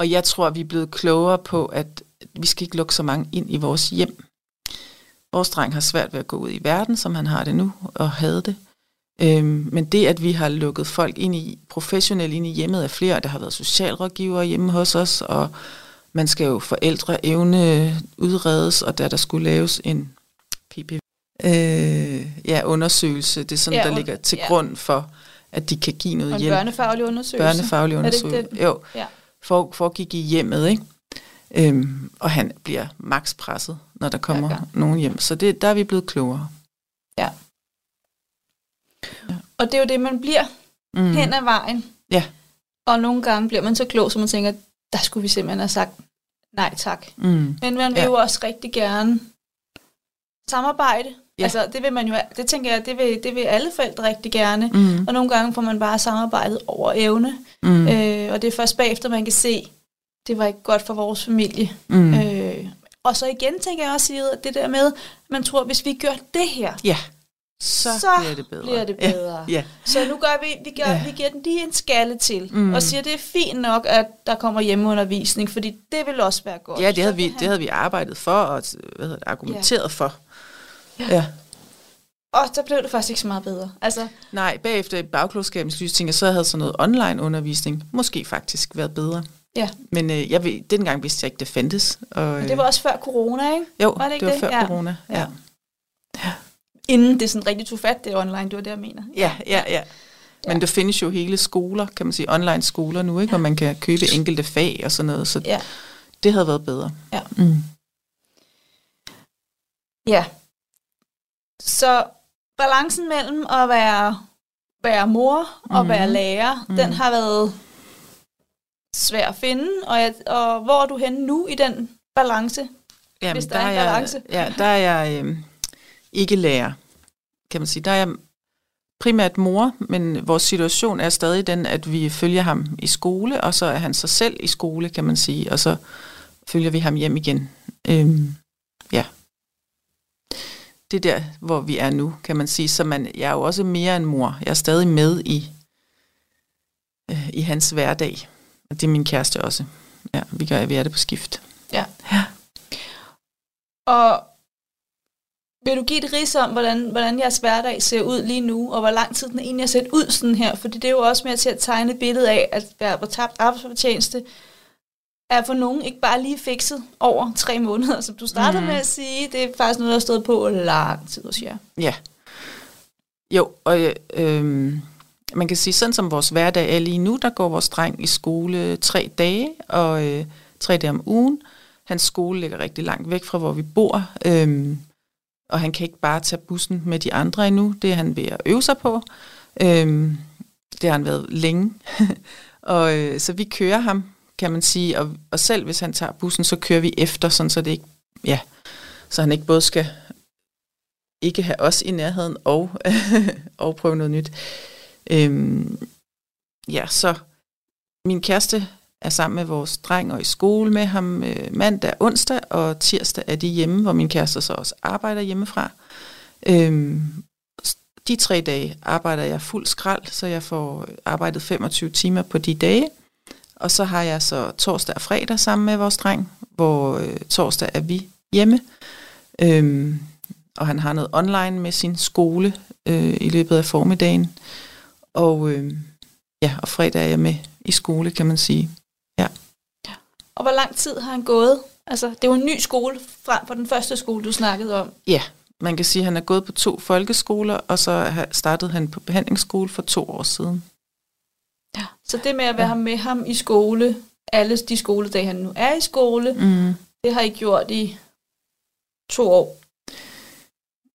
Og jeg tror, vi er blevet klogere på, at vi skal ikke lukke så mange ind i vores hjem. Vores dreng har svært ved at gå ud i verden, som han har det nu, og havde det. Øhm, men det, at vi har lukket folk ind i, professionelt ind i hjemmet af flere, der har været socialrådgivere hjemme hos os, og man skal jo forældre evne udredes, og der der skulle laves en PPV, øh, ja, undersøgelse, det er sådan, ja, der ligger til ja. grund for, at de kan give noget og hjælp. en børnefaglig undersøgelse. Børnefaglig undersøgelse, er jo. Ja for, foregik i hjemmet, ikke? Øhm, og han bliver max presset, når der kommer ja, ja. nogen hjem. Så det, der er vi blevet klogere. Ja. ja. Og det er jo det, man bliver mm. hen ad vejen. Ja. Og nogle gange bliver man så klog, så man tænker, der skulle vi simpelthen have sagt nej tak. Mm. Men man vil ja. jo også rigtig gerne samarbejde. Ja. Altså, det vil man jo, det tænker jeg, det vil, det vil alle forældre rigtig gerne. Mm. Og nogle gange får man bare samarbejdet over evne. Mm. Øh, og det er først bagefter, man kan se, det var ikke godt for vores familie. Mm. Øh, og så igen tænker jeg også, at det der med, man tror, hvis vi gør det her, Ja, så, så bliver det bedre. bliver det bedre. Ja, Så nu gør vi, vi, gør, Ja. ja. vi giver den lige en skalle til, Mm. og siger, det er fint nok, at der kommer hjemmeundervisning, fordi det vil også være godt. ja det, havde vi, det havde vi arbejdet for og hvad hedder det, argumenteret ja. for. Ja. Og så blev det faktisk ikke så meget bedre. Altså, Nej, bagefter i bagklogskabens lys tænker jeg, så havde sådan noget online undervisning måske faktisk været bedre. Ja. Men øh, jeg ved, dengang vidste jeg ikke, det fandtes. Og, men det var også før corona, ikke? jo, var det ikke det var det? før Ja. corona. Ja. Ja. Inden det sådan rigtig tog fat, det online, det var det, jeg mener. Ja, ja, ja. Men Ja. der findes jo hele skoler, kan man sige, online skoler nu, ikke, hvor man kan købe enkelte fag og sådan noget, så Ja. det havde været bedre. Ja. Mm. Ja. Så balancen mellem at være, være mor og Mhm. være lærer, Mhm. den har været svær at finde. Og, jeg, og hvor er du henne nu i den balance? Jamen, Hvis der er en jeg, balance. Ja, der er jeg øh, ikke lærer, kan man sige. Der er jeg primært mor, men vores situation er stadig den, at vi følger ham i skole, og så er han sig selv i skole, kan man sige, og så følger vi ham hjem igen. Øhm, ja. Det er der, hvor vi er nu, kan man sige. Så man, jeg er jo også mere end mor. Jeg er stadig med i, øh, i hans hverdag. Og det er min kæreste også. Ja, vi, gør, vi er det på skift. Ja. Ja. Og vil du give et ris om, hvordan, hvordan jeres hverdag ser ud lige nu, og hvor lang tid den egentlig har set ud sådan her? For det er jo også med til at tegne et billede af, at være på tabt arbejdsfortjeneste er for nogen ikke bare lige fikset over tre måneder, som du startede mm. med at sige. Det er faktisk noget, der har stået på lang tid hos jer. Ja. Jo, og øh, øh, man kan sige, sådan som vores hverdag er lige nu, der går vores dreng i skole tre dage, og øh, tre dage om ugen. Hans skole ligger rigtig langt væk fra, hvor vi bor, øh, og han kan ikke bare tage bussen med de andre endnu. Det er han ved at øve sig på. Øh, det har han været længe. og øh, så vi kører ham, kan man sige, og, og selv hvis han tager bussen, så kører vi efter, sådan så det ikke, ja, så han ikke både skal ikke have os i nærheden og, og prøve noget nyt. Øhm, ja, så min kæreste er sammen med vores dreng og i skole med ham øh, mandag, onsdag og tirsdag er de hjemme, hvor min kæreste så også arbejder hjemmefra. Øhm, de tre dage arbejder jeg fuld skrald, så jeg får arbejdet 25 timer på de dage. Og så har jeg så torsdag og fredag sammen med vores dreng, hvor øh, torsdag er vi hjemme. Øhm, og han har noget online med sin skole øh, i løbet af formiddagen. Og øh, ja, og fredag er jeg med i skole, kan man sige. Og hvor lang tid har han gået? Altså, det er jo en ny skole frem for den første skole, du snakkede om. Ja, man kan sige, at han er gået på to folkeskoler, og så startede han på behandlingsskole for to år siden. Ja. Så det med at være ja. med ham i skole, alle de skoledage, han nu er i skole, Mm. det har I gjort i to år.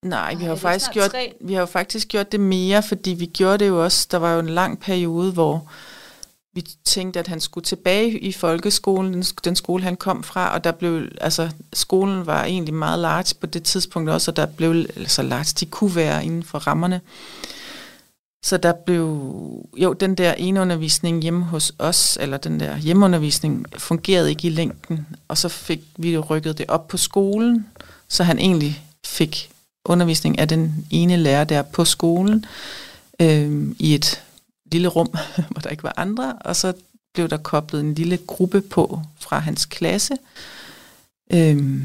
Nej, vi Ej, har, er faktisk gjort, tre. vi har jo faktisk gjort det mere, fordi vi gjorde det jo også, der var jo en lang periode, hvor vi tænkte, at han skulle tilbage i folkeskolen, den, den skole, han kom fra, og der blev, altså, skolen var egentlig meget large på det tidspunkt også, og der blev, altså large, de kunne være inden for rammerne. Så der blev, jo, den der ene undervisning hjemme hos os, eller den der hjemmeundervisning, fungerede ikke i længden, og så fik vi rykket det op på skolen, så han egentlig fik undervisning af den ene lærer der på skolen, øh, i et lille rum, hvor der ikke var andre, og så blev der koblet en lille gruppe på fra hans klasse. Øh,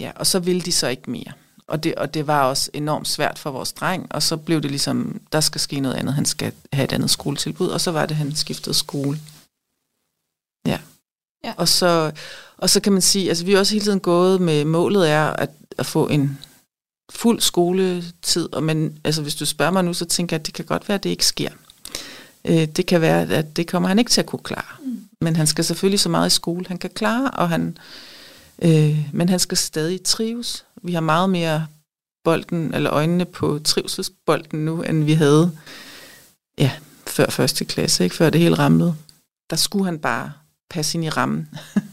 ja, og så ville de så ikke mere. Og det, og det var også enormt svært for vores dreng, og så blev det ligesom, der skal ske noget andet, han skal have et andet skoletilbud, og så var det, han skiftede skole. Ja. Ja. Og, så, og så kan man sige, altså vi har også hele tiden gået med, målet er at, at få en fuld skoletid, og men altså hvis du spørger mig nu, så tænker jeg, at det kan godt være, at det ikke sker. Øh, det kan være, at det kommer han ikke til at kunne klare. Mm. Men han skal selvfølgelig så meget i skole, han kan klare, og han, øh, men han skal stadig trives. Vi har meget mere bolden, eller øjnene på trivselsbolden nu, end vi havde ja, før første klasse, ikke? før det hele ramlede. Der skulle han bare passe ind i rammen.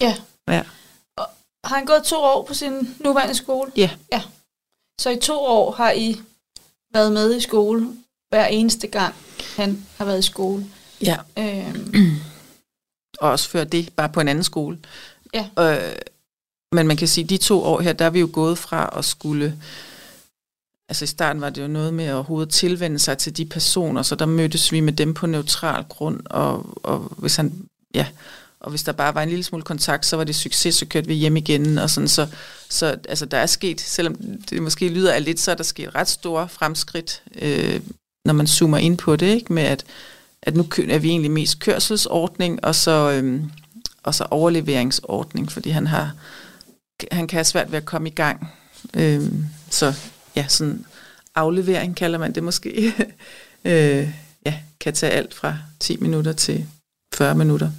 Ja. Ja. Har han gået to år på sin nuværende skole? Ja. ja. Så i to år har I været med i skole hver eneste gang, han har været i skole. Ja. Øhm, og også før det, bare på en anden skole. Ja. Øh, men man kan sige, de to år her, der er vi jo gået fra at skulle... Altså i starten var det jo noget med at overhovedet tilvende sig til de personer, så der mødtes vi med dem på neutral grund, og, og hvis han, ja, og hvis der bare var en lille smule kontakt, så var det succes, så kørte vi hjem igen, og sådan, så, så altså, der er sket, selvom det måske lyder af lidt, så er der sket ret store fremskridt, øh, når man zoomer ind på det, ikke? med at, at nu er vi egentlig mest kørselsordning, og så, øh, og så overleveringsordning, fordi han har han kan have svært ved at komme i gang. Øh, så ja, sådan aflevering kalder man det måske. øh, ja, kan tage alt fra 10 minutter til 40 minutter.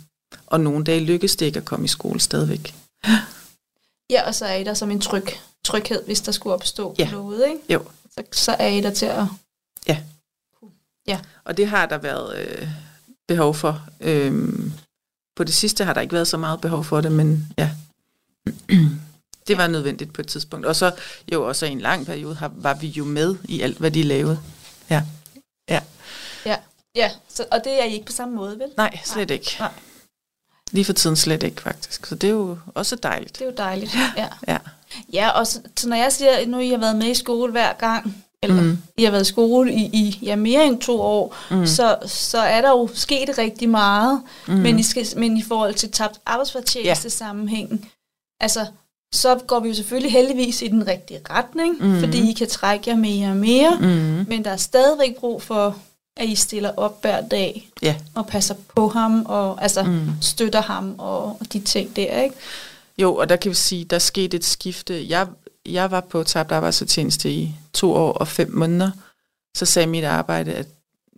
Og nogle dage lykkes det ikke at komme i skole stadigvæk. Ja, og så er I der som en tryg, tryghed, hvis der skulle opstå Ja. noget, ikke? Jo. Så, så er I der til at... Ja. Ja. Og det har der været øh, behov for. Øhm, på det sidste har der ikke været så meget behov for det, men ja. det var nødvendigt på et tidspunkt. Og så jo også i en lang periode har, var vi jo med i alt, hvad de lavede. Ja. Ja. Ja, ja så, og det er I ikke på samme måde, vel? Nej, slet ikke. Nej. Lige for tiden slet ikke, faktisk. Så det er jo også dejligt. Det er jo dejligt. Ja, Ja. ja og så, så når jeg siger, at nu I har været med i skole hver gang, eller mm. I har været i skole i, i ja, mere end to år, mm. så, så er der jo sket rigtig meget, mm. men, I skal, men i forhold til tabt arbejdsfortjeneste sammenhæng, altså, så går vi jo selvfølgelig heldigvis i den rigtige retning, mm. fordi I kan trække jer mere og mere, Mm. men der er stadigvæk brug for, at I stiller op hver dag Ja. og passer på ham, og altså Mm. mm. støtter ham og, og de ting der, ikke? Jo, og der kan vi sige, der skete et skifte. Jeg, jeg var på tabt arbejdsfortjeneste i to år og fem måneder. Så sagde mit arbejde, at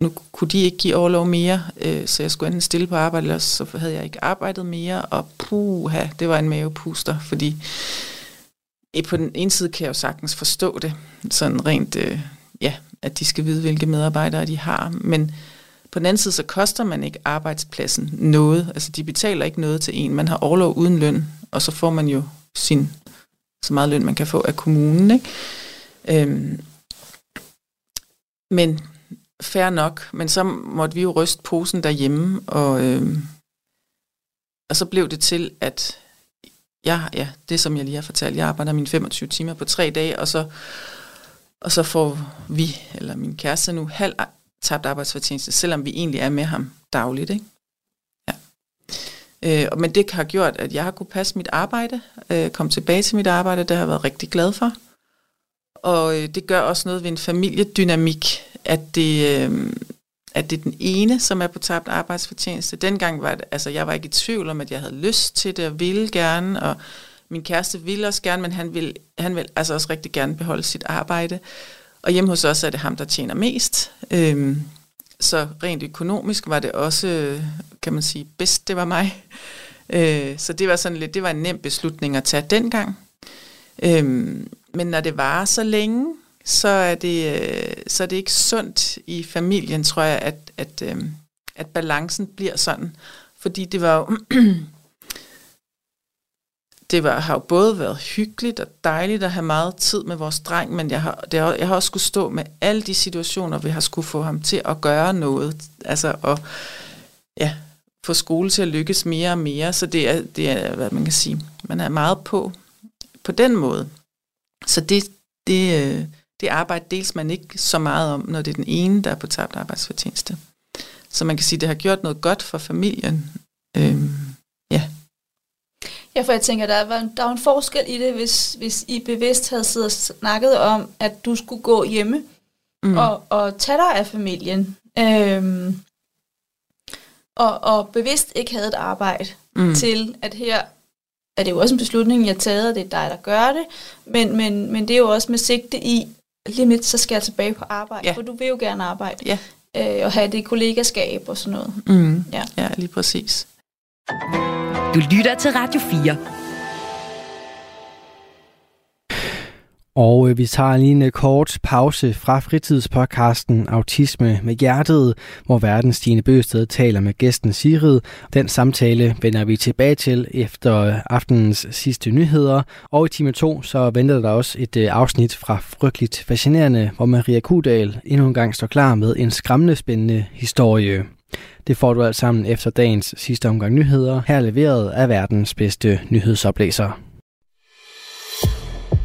nu kunne de ikke give overlov mere, øh, så jeg skulle enten stille på arbejde, eller så havde jeg ikke arbejdet mere, og puha, det var en mavepuster, fordi på den ene side kan jeg jo sagtens forstå det, sådan rent, øh, ja, at de skal vide, hvilke medarbejdere de har, men på den anden side, så koster man ikke arbejdspladsen noget. Altså, de betaler ikke noget til en. Man har overlov uden løn, og så får man jo sin, så meget løn, man kan få af kommunen. Ikke? Øhm, men fair nok. Men så måtte vi jo ryste posen derhjemme, og, øh, og så blev det til, at jeg, ja, det som jeg lige har fortalt, jeg arbejder mine 25 timer på tre dage, og så, og så får vi, eller min kæreste nu, halv tabt arbejdsfortjeneste, selvom vi egentlig er med ham dagligt. Ikke? Ja. Øh, og- men det har gjort, at jeg har kunne passe mit arbejde, øh, komme tilbage til mit arbejde, det har jeg været rigtig glad for. Og øh, det gør også noget ved en familiedynamik, at det, øh, at det er den ene, som er på tabt arbejdsfortjeneste. Dengang var det, altså jeg var ikke i tvivl om, at jeg havde lyst til det og ville gerne, og min kæreste ville også gerne, men han vil, han vil altså også rigtig gerne beholde sit arbejde. Og hjemme hos os er det ham, der tjener mest. Øhm, så rent økonomisk var det også, kan man sige, bedst det var mig. Øh, så det var sådan lidt, det var en nem beslutning at tage dengang. Øhm, men når det varer så længe, så er det, øh, så er det ikke sundt i familien, tror jeg, at, at, øh, at balancen bliver sådan. Fordi det var jo, det var, har jo både været hyggeligt og dejligt at have meget tid med vores dreng, men jeg har, det har, jeg har også skulle stå med alle de situationer, vi har skulle få ham til at gøre noget. Altså at ja, få skole til at lykkes mere og mere. Så det er, det er, hvad man kan sige, man er meget på på den måde. Så det, det, øh, det arbejde dels man ikke så meget om, når det er den ene, der er på tabt arbejdsfortjeneste. Så man kan sige, det har gjort noget godt for familien. Øhm, ja. Ja, for jeg tænker, der var, der var en forskel i det, hvis, hvis I bevidst havde siddet og snakket om, at du skulle gå hjemme Mm. og, og tage dig af familien. Øhm, og, og bevidst ikke havde et arbejde mm. til, at her er det jo også en beslutning, jeg har taget, og det er dig, der gør det. Men, men, men det er jo også med sigte i, lige midt, så skal jeg tilbage på arbejde, Ja. for du vil jo gerne arbejde. Ja. Øh, og have det kollegaskab og sådan noget. Mm. Ja. ja, lige præcis. Du lytter til Radio 4. Og øh, vi tager lige en øh, kort pause fra fritidspodcasten Autisme med Hjertet, hvor verdens Stine Bøsted taler med gæsten Sigrid. Den samtale vender vi tilbage til efter øh, aftenens sidste nyheder. Og i time 2 så venter der også et afsnit fra Frygteligt Fascinerende, hvor Maria Kudal endnu en gang står klar med en skræmmende spændende historie. Det får du alt sammen efter dagens sidste omgang nyheder, her leveret af verdens bedste nyhedsoplæser.